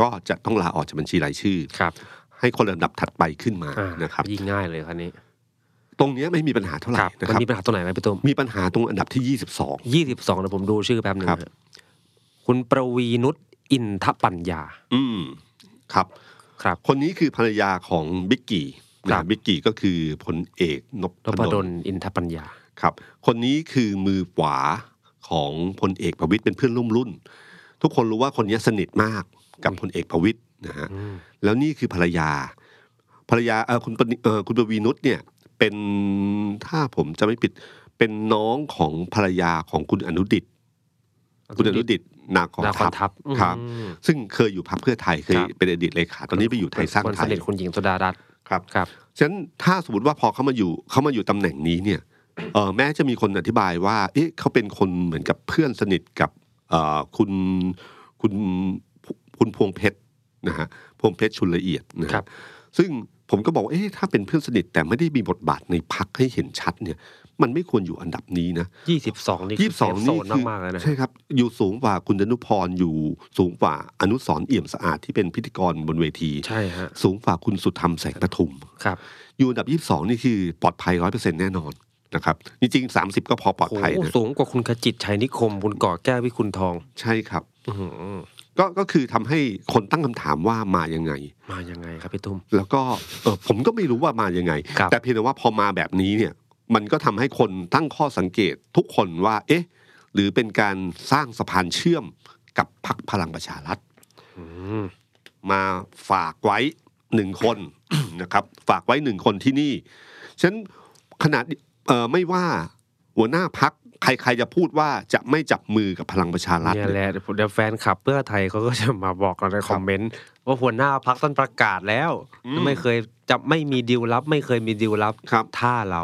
ก็จะต้องลาออกจากบัญชีรายชื่อครับให้คนระดับถัดไปขึ้นมาอ่านะครับยิ่งง่ายเลยคันนี้ ตรงเนี้ยไม่มีปัญหาเท่าไหคร่รับนะมันครับมีปัญหาตรงไหนไหมพี่ตุ้มมีปัญหาตรงอันดับที่ยี่สิบสองเดี๋ยวผมดูชื่อแป๊บหนึ่ง ครับฮะคุณประวีนุชอินทปัญญา22อืมครับ ครับ คนนี้คือภรรยาของบิ๊กกี้ครันะบบิ๊กกี้ก็คือพลเอกนพนพดลอินทปัญญาครับ คนนี้คือมือขวาของพลเอกประวิตยเป็นเพื่อนร่วมรุ่น ทุกคนรู้ว่าคนนี้สนิทมากกับพลเอกประวิตยนะฮะอืมแล้วนี่คือภรรยา ภรรยาเออคุณปณิเออคุณประวีนุชเนี่ย เป็นถ้าผมจะไม่ผิดเป็นน้องของภรรยาของคุณอนุดิต คุณอนุดิต นาคอนนาคอทันพทัพครับอืมซึ่งเคยอยู่พรรคเพื่อไทยเคยครับเป็นอดีตเลขาตอนนี้ไปอยู่ไทยสร้างคนไทสยนิทคุณหญิงสุดารัตน์ครับครับฉะนั้นถ้าสมมติว่าพอเขามาอยู่เขามาอยู่ตำแหน่งนี้เนี่ยเออแม้จะมีคนอธิบายว่าเอ๊ะเขาเป็นคนเหมือนกับเพื่อนสนิทกับเอ่อคุณคุณคุณพวงเพชรนะฮะพวงเพชรชุนละเอียดนะฮะครับซึ่ง ผมก็บอกว่าเอ๊ะถ้าเป็นเพื่อนสนิทแต่ไม่ได้มีบทบาทในพักให้เห็นชัดเนี่ย มันไม่ควรอยู่อันดับนี้นะยี่สิบสองนี่ยี่สิบสองโซนี่นคือมากๆเลยนะใช่ครับ อยู่สูงกว่าคุณดนุพรอยู่สูงกว่าอนุสรณ์เอี่ยมสะอาดที่เป็นพิธีกรบนเวทีใช่ฮะสูงกว่าคุณสุธรรมแสงปทุมครับ อยู่อันดับ22นี่คือปลอดภัยร้อยเปอร์เซ็นแน่นอนนะครับจริงๆ30ก็พอปลอดภัยโอ้นะสูงกว่าคุณขจิตชัยนิคม คุณก่อแก้ววิคุณทอง ใช่ครับอื้อหือ ก็ก็คือทำให้คนตั้งคำถามว่ามายังไง มายังไงครับพี่ตุ้มแล้วก็เออผมก็ไม่รู้ว่ามายังไงครับแต่เพียงแต่ว่าพอมาแบบนี้เนี่ย มันก็ทำให้คนตั้งข้อสังเกตทุกคนว่า เอ๊ะ หรือเป็นการสร้างสะพานเชื่อมกับพรรคพลังประชารัฐอืมมาฝากไว้หนึ่งคนนะครับ ฝากไว้หนึ่งคนที่นี่ฉะนั้นขนาดเอ่อไม่ว่าหัวหน้าพัก ใครๆจะพูดว่าจะไม่จับมือกับพลังประชารัฐเนี่ยเนี่ยแหละเดี๋ยวแฟนคลับเพื่อไทยเขาก็จะมาบอกกันในคอมเมนต์ว่าหัวหน้าพักต้นประกาศแล้วอืมไม่เคยจะไม่มีดีลลับ ไม่เคยมีดีลลับครับถ้าเรา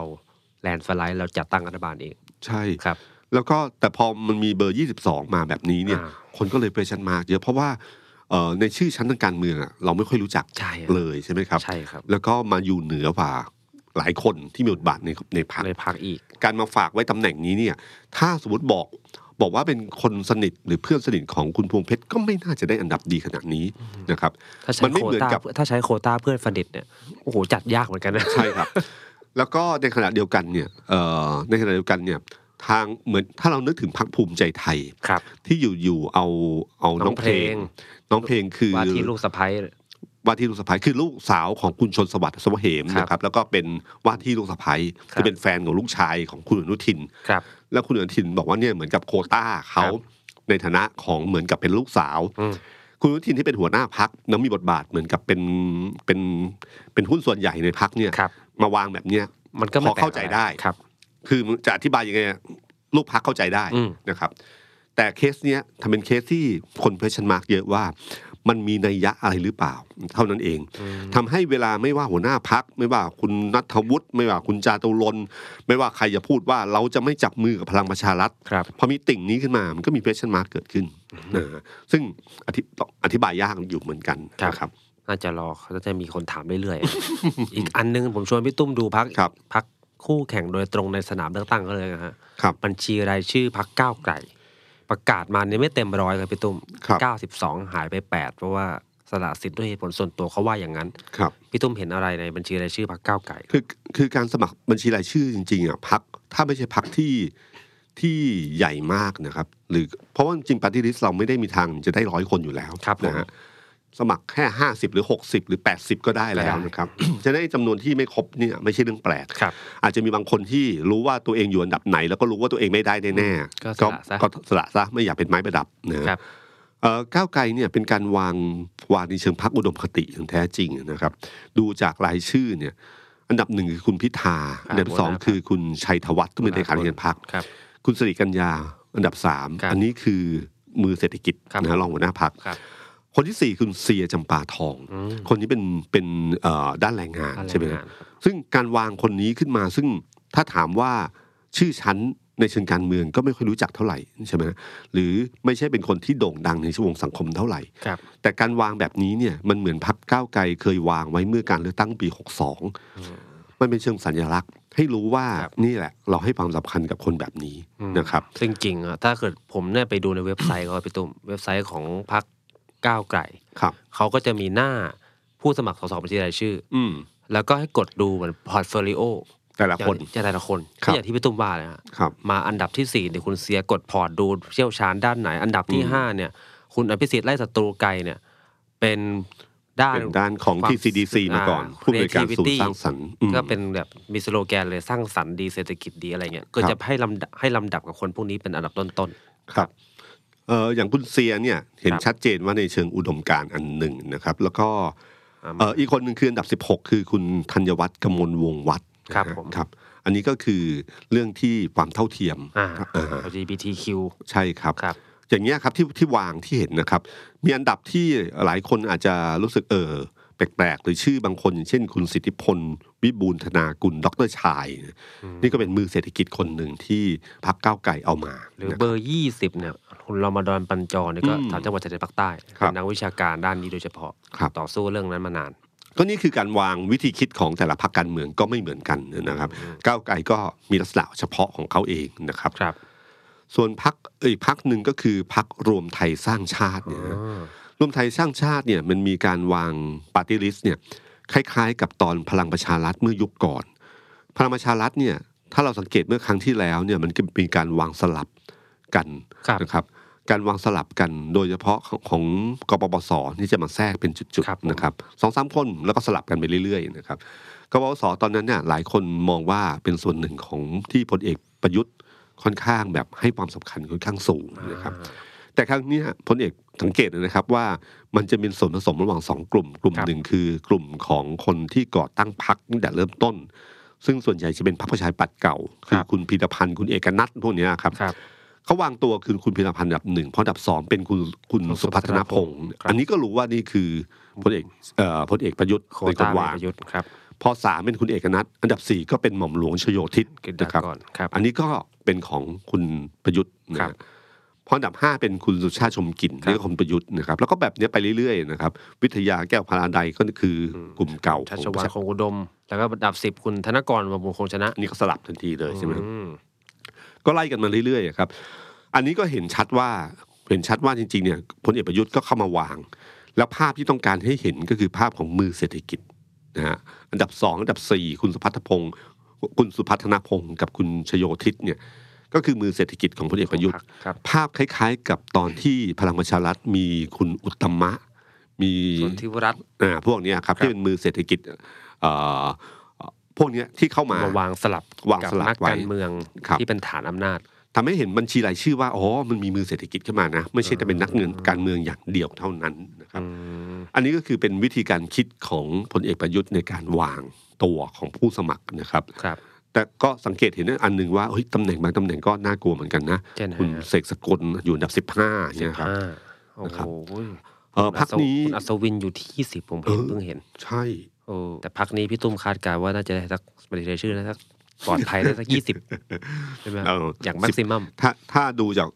แลนด์สไลด์เราจัดตั้งรัฐบาลเองใช่ครับ แล้วก็แต่พอมันมีเบอร์ 22 มาแบบนี้เนี่ยอ่าคนก็เลยเ e ชันมากเยอะเพราะว่าเอ่อในชื่อชั้นทางการเมืองอะเราไม่ค่อยรู้จักใช่อะเลยใช่ไหมครับใช่ครับ แล้วก็มาอยู่เหนือกว่า หลายคนที่มีบทบาทในในพรรคในพักอีก การมาฝากไว้ตำแหน่งนี้เนี่ย ถ้าสมมติบอกบอกว่าเป็นคนสนิทหรือเพื่อนสนิทของคุณพวงเพชรก็ไม่น่าจะได้อันดับดีขนาดนี้นะครับถ้าใช้มันไม่โควเหมือนต้ากับถ้าใช้โควต้าเพื่อนสนิทเนี่ยโอ้โหจัดยากเหมือนกันนะใช่ครับ แล้วก็ในขณะเดียวกันเนี่ยเอ่อในขณะเดียวกันเนี่ยทางเหมือนถ้าเรานึกถึงพรรคภูมิใจไทยครับ ที่อยู่อยู่เอาเอาน้องเพลง น้องเพลงคือว่าที่ลูกสะพ้ย ว่าที่ลูกสะใภ้คือลูกสาวของคุณชนสวัสดิ์สวเหมครับนะครับแล้วก็เป็นว่าที่ลูกสะใภ้ครับคือเป็นแฟนของลูกชายของคุณอนุทินครับ แล้วคุณอนุทินบอกว่าเนี่ยเหมือนกับโควต้าเขาครับในฐานะของเหมือนกับเป็นลูกสาวอืมคุณอนุทินที่เป็นหัวหน้าพักแล้วมีบทบาทเหมือนกับเป็นเป็นเป็นหุ้นส่วนใหญ่ในพักเนี่ยครับมาวางแบบเนี้ยมันก็ไม่พอเข้าใจได้ครับ คือจะอธิบายยังไงอะลูกพรรคเข้าใจได้อืมนะครับ แต่เคสเนี้ยทำเป็นเคสที่คน question mark เยอะว่า มันมีนัยยะอะไรหรือเปล่า เท่านั้นเองอืมทำให้เวลาไม่ว่าหัวหน้าพรรค ไม่ว่าคุณณัฐวุฒิไม่ว่าคุณจาตุรนต์ไม่ว่าใครจะพูดว่าเราจะไม่จับมือกับพลังประชารัฐครับพอมีติ่งนี้ขึ้นมามันก็มี question mark เกิดขึ้นนะฮะซึ่งอธิอธิบายยากอยู่เหมือนกันครับนะครับน่าจะรอเขาจะมีคนถามเรื่อยๆ อีกอันหนึงผมชวนพี่ตุ้มดูพักครับพักคู่แข่งโดยตรงในสนามเลือกตั้งก็เลยนะฮะครับบัญชีรายชื่อพักก้าวไกล ประกาศมาเนี่ยไม่เต็มร้อยครับพี่ตุ้มครับเก้าสิบสองหายไปแปดเพราะว่าสละสิทธิ์ด้วยเหตุผลส่วนตัวเขาว่าอย่างนั้นครับพี่ตุ้มเห็นอะไรในบัญชีรายชื่อพักก้าวไกลคือคือการสมัครบัญชีรายชื่อจริงๆอะพักถ้าไม่ใช่พักที่ที่ใหญ่มากนะครับ หรือเพราะว่าจริงปาร์ตี้ลิสเราไม่ได้มีทางจะได้ร้อยคนอยู่แล้วครับผมนะฮะ สมัครแค่ห้าสิบหรือหกสิบหรือแปดสิบก็ได้แล้ก็วได้นะครับจะได้จำนวนที่ไม่ครบเนี่ยไม่ใช่เรื่องแปลกครับอาจจะมีบางคนที่รู้ว่าตัวเองอยู่อันดับไหน แล้วก็รู้ว่าตัวเองไม่ได้แน่ๆก็สละซะก็สละซะไม่อยากเป็นไม้ประดับนะฮะครับเอ่อก้าวไกลเนี่ยเป็นการวางวางในเชิงพักอุดมคติอย่างแท้จริงนะครับ ดูจากรายชื่อเนี่ยอันดับหนึ่งคือคุณพิธาครับอันดับสองหัวหน้าพรรคคือคุณชัยธวัฒน์ที่เป็นเลขาธิการพรรคครับคุณสิริกัญญาอันดับสามครับอันนี้คือมือเศรษฐกิจครับนะรองหัวหน้าพรร คครับคนที่สี่คุณเสียจำปาทองอืมคนนี้เป็นเป็นเอ่อด้านแรงงานด้านใช่ไหมแรงฮะงานครับซึ่งการวางคนนี้ขึ้นมา ซึ่งถ้าถามว่าชื่อชั้นในเชิงการเมืองก็ไม่ค่อยรู้จักเท่าไหร่ใช่ไหมหรือไม่ใช่เป็นคนที่โด่งดังในชั่วโมงสังคมเท่าไหร่ครับแต่การวางแบบนี้เนี่ยมันเหมือนพักก้าวไกลเคยวางไว้เมื่อการเลือกตั้งปี 62 มันเป็นเชิงสัญลักษณ์ ให้รู้ว่าครับนี่แหละ เราให้ความสำคัญกับคนแบบนี้อืมนะครับ ซึ่งจริงอะถ้าเกิดผมเนี่ยไปดูในเว็บไซต์เขาพี่ตุ้มเว็บไซต์ของพรรค ก้าวไกลครับเขาก็จะมีหน้าผู้สมัครสสบัญชีรายชื่อ อืมแล้วก็ให้กดดูเหมือน portfolio แต่ละคนจะแต่ละคนครับที่อย่างที่พี่ตุ้มว่าเลยฮะครับมาอันดับที่สี่เนี่ยคุณเซียกด port ดูเชี่ยวชาญด้านไหน อันดับที่อืมห้าเนี่ย คุณอภิสิทธิ์ไล่ศัตรูไกลเนี่ย เป็นด้านเป็นด้านของความที่ TCDC มาก่อนอ่าผู้บริการศูน creativity ย์สร้างสรรค์อืมก็เป็นแบบมีสโลแกนเลยสร้างสรรค์ดีเศรษฐกิจดีอะไรเงี้ยก็ครัจะบให้ลำดับให้ลำดับกับคนพวกนี้เป็นอันดับต้นครับ เอ่ออย่างคุณเซียเนี่ยเห็นครับชัดเจนว่าในเชิงอุดมการณ์อันหนึ่งนะครับ แล้วก็ๆอ่าเอ่ออีกคนหนึ่งคืออันดับ 16 คือคุณธัญวัฒน์กมลวงศ์วัฒน์ครับนะฮะผมครับ อันนี้ก็คือเรื่องที่ความเท่าเทียมอ่าอ่า LGBTQ ใช่ครับครับอย่างเงี้ยครับที่ที่วางที่เห็นนะครับ มีอันดับที่หลายคนอาจจะรู้สึกเออแปลกๆ หรือชื่อบางคนอย่างเช่น คุณสิทธิพล วิบูลย์ธนากุลดรชาย นี่ก็เป็นมือเศรษฐกิจคนหนึ่งที่พักก้าวไก่เอามา หรือนะเบอร์ยี่สิบเนี่ย คุณรอมฎอนปัญจรเนี่ยก็อืมทางจังหวัดชายแดนภาคใต้ครับเป็นนักวิชาการด้านนี้โดยเฉพาะครับ ต่อสู้เรื่องนั้นมานาน ก็นี่คือการวางวิธีคิดของแต่ละพรรคการเมืองก็ไม่เหมือนกันนะครับก้าวไกลก็มีลักษณะเฉพาะของเขาเองนะครับ ครับส่วนพักเอ้ยพักหนึ่งก็คือพักรวมไทยสร้างชาติเนี่ยนะอ๋อรวมไทยสร้างชาติเนี่ยมันมีการวางปาร์ตี้ลิสต์เนี่ยคล้ายๆ กับตอนพลังประชารัฐเมื่อยุคก่อน พลังประชารัฐเนี่ยถ้าเราสังเกตเมื่อครั้งที่แล้วเนี่ยมันก็มีการวางสลับกันครับ นะครับ การวางสลับกันโดยเฉพาะของของกปปสที่จะมาแทรกเป็นจุดครับผมๆนะครับสองสามคนแล้วก็สลับกันไปเรื่อยๆนะครับกปปสตอนนั้นเนี่ยหลายคนมองว่าเป็นส่วนหนึ่งของที่พลเอกประยุทธ์ค่อนข้างแบบให้ความสำคัญค่อนข้างสูงนะครับ แต่ครั้งเนี้ยพลเอกสังเกตนะครับว่ามันจะเป็นส่วนผสมระหว่างสองกลุ่ม กลุ่มครับหนึ่งคือกลุ่มของคนที่ก่อตั้งพรรคตั้งแต่เริ่มต้น ซึ่งส่วนใหญ่จะเป็นพรรคประชาธิปัตย์เก่าคือคุณพีรพันธ์คุณเอกนัทพวกเนี้ยครับครับ เขาวางตัวคือคุณพีรพันธ์อันดับหนึ่งเพราะอันดับสองเป็นคุณคุณคุณสุสุพัฒนพงศ์ครับอันนี้ก็รู้ว่านี่คือพลเอกเอ่อพลเอกประยุทธ์โคเป็นคต้านวางประยุทธ์ครับพอสามเป็นคุณเอกนัทอันดับสี่ก็เป็นหม่อมหลวงชโยธิตกินดานะครับก่อนครับอันนี้ก็เป็นของคุณประยุทธ์นะครับพออันดับห้าเป็นคุณสุชาติชมกลิ่นครับนี่ก็คนประยุทธ์นะครับ แล้วก็แบบเนี้ยไปเรื่อยๆนะครับ วิทยาแก้วพาราไดก็คือกลุ่มเก่าชัชของวานคงอุดม แล้วก็อันดับสิบคุณธนกรบำรุงคงชนะอันนี้ก็สลับทันทีเลยใช่ไหมอืม ก็ไล่กันมาเรื่อยๆครับ อันนี้ก็เห็นชัดว่าเห็นชัดว่าจริงๆเนี่ยพลเอกประยุทธ์ก็เข้ามาวาง แล้วภาพที่ต้องการให้เห็นก็คือภาพของมือเศรษฐกิจนะฮะอันดับสองอันดับสี่คุณสุพัฒนพงศ์คุณสุพัฒนพงศ์กับคุณชโยธิตเนี่ยก็คือมือเศรษฐกิจของพลเอกประยุทธ์ครับภาพคล้าย ๆ กับตอนที่พลังประชารัฐมีคุณอุตตมะ มีส่วนที่วรัตน์อ่าพวกเนี้ยครับที่เป็นมือเศรษฐกิจเอ่อ พวกเนี้ยที่เข้ามามาวางสลับวางกับสลับนักไว้การเมืองครับที่เป็นฐานอำนาจทำให้เห็นบัญชีรายชื่อว่าอ๋อมันมีมือเศรษฐกิจขึ้นมานะ ไม่ใช่แต่เป็นนักเงินการเมืองอย่างเดียวเท่านั้นนะครับอันนี้ก็คือเป็นวิธีการคิดของพลเอกประยุทธ์ในการวางตัวของผู้สมัครนะครับครับแต่ก็สังเกตเห็นอันหนึ่งว่าเฮ้ยตำแหน่งบางตำแหน่งก็น่ากลัวเหมือนกันนะเช่นไหนคุณฮะเสกสกลอยู่อันดับสิบห้าเนี่ยครับอ่าโอ้นะครับโหเออพักนี้คุณอัศวินอยู่ที่สิบผมเห็นเออเพิ่งเห็น ใช่ โอ้แต่พักนี้พี่ตุ้มคาดการณ์ว่าน่าจะได้สักบริเวณชื่อนะสักปลอดภัยได้สักยี่สิบใช่ไหมเอออย่างแม็กซิมัมถ้าถ้าดูจาก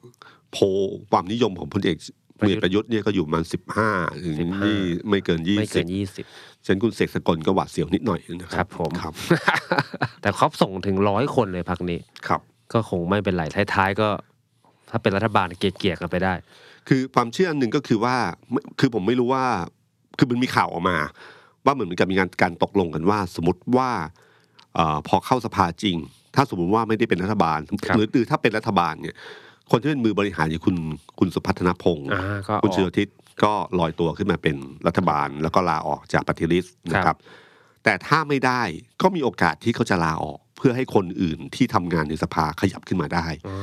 โพลความนิยมของพลเอกพลเอกประยุทธ์เนี่ยก็อยู่ประมาณสิบห้าถึง15นี่ไม่เกินยี่ไม่สิเกิบนยี่สิบฉันคุณเสกสกลก็หวาดเสียวนิดหน่อยนะคครัรับบผมครับ แต่เขาส่งถึงร้อยคนเลยพักนี้ครับ ก็คงไม่เป็นไรท้ายๆก็ ถ้าเป็นรัฐบาลเกลี่ยๆกันไปได้ คือความเชื่ออันหนึ่งก็คือว่าไม่คือผมไม่รู้ว่า คือมันมีข่าวออกมา ว่าเหมือนกับมีการการตกลงกันว่า สมมติว่าเออพอเข้าสภาจริง ถ้าสมมติว่าไม่ได้เป็นรัฐบาลครับหรือหรือถ้าเป็นรัฐบาลเนี่ย คนที่เป็นมือบริหารอย่างคุณคุณสุพัฒนพงศ์อ่าก็คุณอเชือกอทิศก็ลอยตัวขึ้นมาเป็นรัฐบาล แล้วก็ลาออกจากปฏิริษีนะคครัรับบแต่ถ้าไม่ได้ก็มีโอกาสที่เขาจะลาออก เพื่อให้คนอื่นที่ทำงานในสภาขยับขึ้นมาได้อ๋อ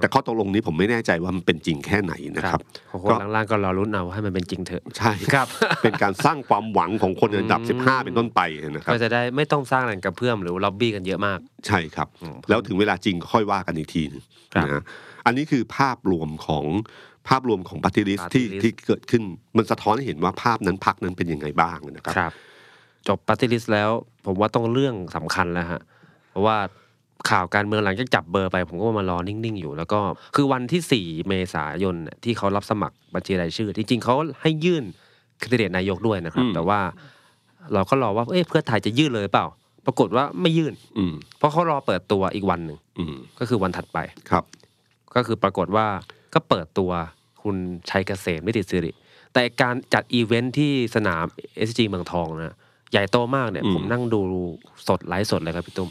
แต่ข้อตกลงนี้ผมไม่แน่ใจว่ามันเป็นจริงแค่ไหนนะครับคนล่างๆก็รอรุ้นเอาให้มันเป็นจริงเถอะใช่ครับ เป็นการสร้างความหวังของคนในระดับอืม15 เป็นต้นไปนะครับก็จะได้ไม่ต้องสร้างแหล่งกระเพื่อมหรือล็อบบี้กันเยอะมาก ใช่ครับอืมแล้วถึงเวลาจริงก็ค่อยว่ากันอีกทีหนึงครับนะฮะอันนี้คือภาพรวมของภาพรวมของปฏิริษี Party ที่ list ที่เกิดขึ้นมันสะท้อนให้เห็นว่าภาพนั้นพักนั้นเป็นยังไงบ้างนะครับครับจบปฏิริษแล้ว ผมว่าต้องเรื่องสำคัญแล้วฮะเพราะว่า ข่าวการเมืองหลังจากจับเบอร์ไป ผมก็มารอนิ่งๆอยู่ แล้วก็คือวันที่ 4 เมษายนเนี่ยที่เขารับสมัครบัญชีรายชื่อ จริงๆเขาให้ยื่นแคนดิเดตนายกด้วยนะครับอืมแต่ว่าเราก็รอว่าเอ๊ะเพื่อไทยจะยื่นเลยเปล่า ปรากฏว่าไม่ยื่นอืมเพราะเขารอเปิดตัวอีกวันหนึ่งอืมก็คือวันถัดไปครับ ก็คือปรากฏว่าก็เปิดตัวคุณชัยเกษมนิติสิริแต่การจัดอีเวนท์ที่สนาม SCG เมืองทองนะใหญ่โตมากเนี่ยอืมผมนั่งดูสดไลฟ์สดเลยครับพี่ตุ้ม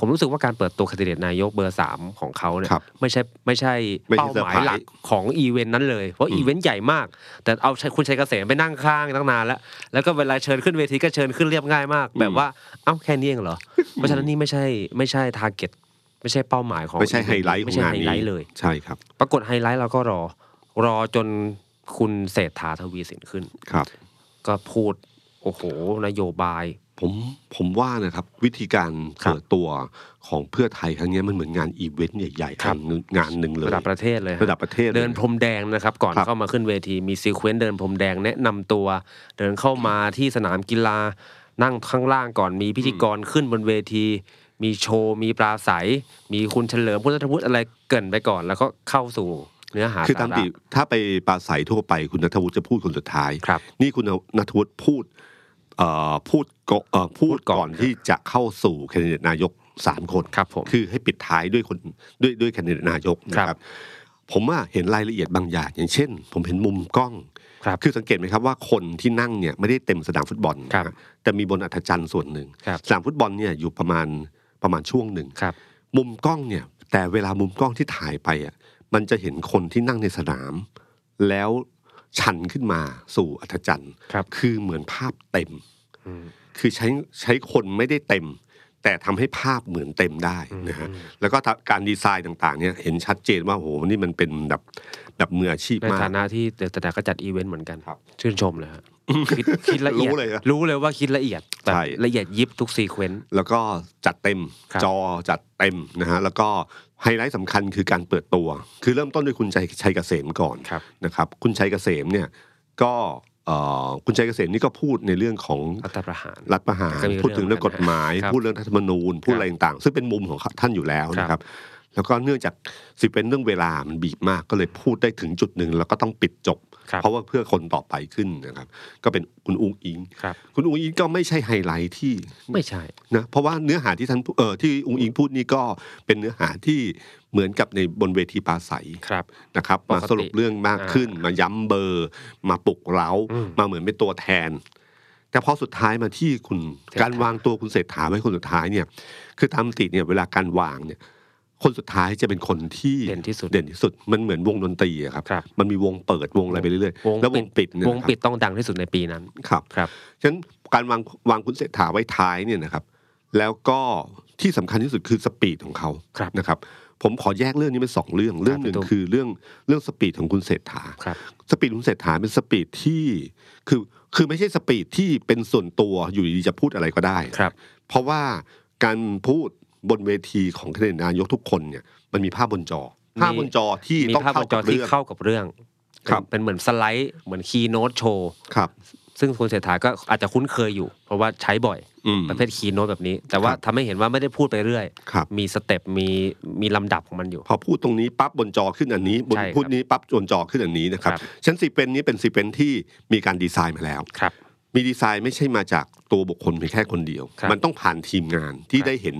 ผมรู้สึกว่าการเปิดตัวแคนดิเดตนายกเบอร์สามของเขาเนี่ยครับไม่ใช่ไม่ใช่ไม่ใช่เป้าหมายเซอร์ไพรส์หลักของอีเวนต์นั้นเลย เพราะอืมอีเวนต์ใหญ่มาก แต่เอาชัยคุณชัยเกษมไปนั่งข้างตั้งนานแล้ว แล้วก็เวลาเชิญขึ้นเวทีก็เชิญขึ้นเรียบง่ายมาก แบบว่าเอ้าแค่นี้เองเหรอ เพราะฉะนั้นนี่ไม่ใช่ไม่ใช่ target ไม่ใช่เป้าหมายของไม่ใช่ไฮไลท์ขอไม่งงานนี้ไลท์เลยใช่ครับ ปรากฏไฮไลท์เราก็รอรอจนคุณเศรษฐาทวีสินขึ้นครับ ก็พูดโอ้โหนโยบาย ผมผมว่านะครับวิธีการครับเปิดตัวของเพื่อไทยครั้งเนี้ยมันเหมือนงานอีเวนต์ใหญ่ครับๆอันหนึ่งงานหนึ่งเลยระดับประเทศเลยฮะระดับประเทศเลยเดินพรมแดงนะครับ ก่อนครับเข้ามาขึ้นเวทีมี sequence เดินพรมแดงแนะนำตัว เดินเข้ามาที่สนามกีฬานั่งข้างล่างก่อนมีพิธีกรขึ้นบนเวที มีโชว์ มีปราศรัย มีคุณเฉลิมคุณณัฐวุฒิอะไรเกริ่นไปก่อน แล้วก็เข้าสู่เนื้อหาคือตามสารัตถะถ้าไปปราศรัยทั่วไปคุณณัฐวุฒิจะพูดคนสุดท้ายครับนี่คุณนัทวุฒิพูดเอ่อ พูดก่อนเอ่อพูดพูดก่ก่ออนนที่จะเข้าสู่แคนดิเดตนายกสามคนครับผมคือให้ปิดท้ายด้วยคนด้วยด้วยแคนดิเดตนายกนะคครัรับบผมว่าเห็นรายละเอียดบางอย่าง อย่างเช่น ผมเห็นมุมกล้องครับคือสังเกตไหมครับว่าคนที่นั่งเนี่ยไม่ได้เต็มสนามฟุตบอลครับนะแต่มีบนอัธจันทร์ส่วนหนึ่งครับสนามฟุตบอลเนี่ยอยู่ประมาณประมาณช่วงหนึ่งครับ มุมกล้องเนี่ย แต่เวลามุมกล้องที่ถ่ายไปอะมันจะเห็นคนที่นั่งในสนาม แล้ว ชันขึ้นมาสู่อัฒจันทร์ครับคือเหมือนภาพเต็มอืมคือใช้ใช้คนไม่ได้เต็ม แต่ทำให้ภาพเหมือนเต็มได้นะฮะแล้วก็การดีไซน์ต่างๆเนี่ยเห็นชัดเจนว่าโอ้โหนี่มันเป็นแบบแบบมืออาชีพในมากฐานะที่ THE STANDARD ก็จัดอีเวนต์เหมือนกันครับชื่นชมเลยฮะคิดคิดละเอียดรู้เลยอะรู้เลยว่าคิดละเอียดแบบใช่ละเอียดยิบทุก sequence แล้วก็จัดเต็มครับจอจัดเต็มนะฮะแล้วก็ ไฮไลท์สำคัญคือการเปิดตัว คือเริ่มต้นด้วยคุณชัยชัยเกษมก่อนครับนะครับ คุณชัยเกษมเนี่ยก็เอ่อคุณชัยเกษมนี่ก็พูดในเรื่องของรัฐประหารรัฐประหารก็มีพูดถึงเรื่องกฎหมายครับพูดเรื่องรัฐธรรมนูญ พูดอะไรต่างๆ ซึ่งเป็นมุมของท่านอยู่แล้วนะครับ แล้วก็เนื่องจากสิเป็นเรื่องเวลามันบีบมากก็เลยพูดได้ถึงจุดหนึ่งแล้วก็ต้องปิดจบครับเพราะว่าเพื่อคนต่อไปขึ้นนะครับ ก็เป็นคุณอุ้งอิงครับคุณอุ้งอิงก็ไม่ใช่ไฮไลท์ที่ไม่ใช่นะเพราะว่าเนื้อหาที่ท่านเอ่อที่อุ้งอิงพูดนี่ก็เป็นเนื้อหาที่เหมือนกับในบนเวทีปราศัยครับนะครับปกติมาสรุปเรื่องมากขึ้น มาย้ำเบอร์ มาปลุกเร้าอืมมาเหมือนเป็นตัวแทนแต่พอสุดท้ายมาที่คุณเศรษฐาการวางตัวคุณเศรษฐาไว้คนสุดท้ายเนี่ย คือตามปกติเนี่ยเวลาการวางเนี่ย คนสุดท้ายจะเป็นคนที่เด่นที่สุดเด่นที่สุดมันเหมือนวงดนตรีอะครับครับ มันมีวงเปิดวงอะไรไปเรื่อยวงๆแล้ววปิงดปิดเนี่ยวงนะครับปิดต้องดังที่สุดในปีนั้นครับครับฉะนั้นการวางวางคุณเศรษฐาไว้ท้ายเนี่ยนะครับ แล้วก็ที่สำคัญที่สุดคือ speech ของเขาครับนะครับ ผมขอแยกเรื่องนี้เป็นสองเรื่องเรื่องหนึ่งพี่ตุ้มคือเรื่องเรื่อง speech ของคุณเศรษฐาครับ speech คุณเศรษฐาเป็น speech ที่คือคือไม่ใช่ speech ที่เป็นส่วนตัวอยู่ดีๆจะพูดอะไรก็ได้ครับ เพราะว่าการพูด บนเวทีของแคนดิเดตนายกทุกคนเนี่ยมันมีภาพบนจอ ภาพบนจอที่มีภาพบนจอที่ต้องเข้ากับเรื่อง เข้ากับเรื่องครับเป็นเหมือนสไลด์เหมือน keynote show ครับ ซึ่งคุณเศรษฐาก็อาจจะคุ้นเคยอยู่ เพราะว่าใช้บ่อยอืม ประเภท keynote แบบนี้ แต่ว่าครับทำให้เห็นว่าไม่ได้พูดไปเรื่อย ครับ มีสเต็ปมีมีลำดับของมันอยู่ พอพูดตรงนี้ปั๊บบนจอขึ้นอันนี้บนใช่ครับพูดนี้ปั๊บบนจอขึ้นอันนี้นะครับครับ ฉะนัน speech นี้เป็น speech ที่มีการดีไซน์มาแล้ว ครับ มีดีไซน์ไม่ใช่มาจากตัวบุคคลเพียงแค่คนเดียว ครับมันต้องผ่านทีมงานที่ครับ ได้เห็น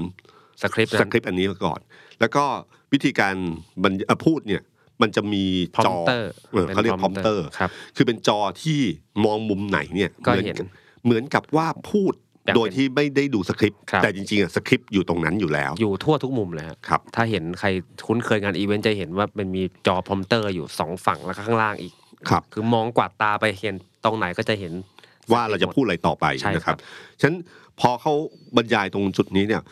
สคริปต์สนั้นคริปต์อันนี้มาก่อน แล้วก็วิธีการบรรยเอ่อพูดเนี่ยมันจะมีจอ prompter เออเขาเรียก prompter ครับคือเป็นจอที่มองมุมไหนเนี่ยก็เหมือนเห็นเหมือนกับว่าพูดอย่างโดยที่ไม่ได้ดูสคริปต์ครับแต่จริงๆอะสคริปต์อยู่ตรงนั้นอยู่แล้ว อยู่ทั่วทุกมุมเลยฮะครับ ถ้าเห็นใครคุ้นเคยงานอีเวนต์จะเห็นว่ามันมีจอ prompter อยู่สองฝั่งแล้วก็ข้างล่างอีกครับคือมองกวาดตาไปเห็นตรงไหนก็จะเห็นว่าเราจะพูดอะไรต่อไปใช่นะครับครับฉะนั้นพอเขาบรรยายตรงจุดนี้เนี่ย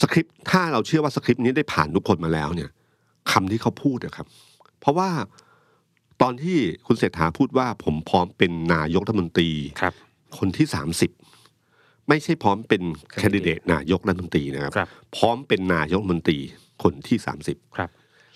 สคริปต์ถ้าเราเชื่อว่าสคริปต์นี้ได้ผ่านทุกคนมาแล้วเนี่ยคำที่เขาพูดนะครับ เพราะว่าตอนที่คุณเศรษฐาพูดว่าผมพร้อมเป็นนายกรัฐมนตรีครับ คนที่สามสิบไม่ใช่พร้อมเป็นแคนดิเดตนายกรัฐมนตรีนะครับครับพร้อมเป็นนายกรัฐมนตรีคนที่สามสิบครับ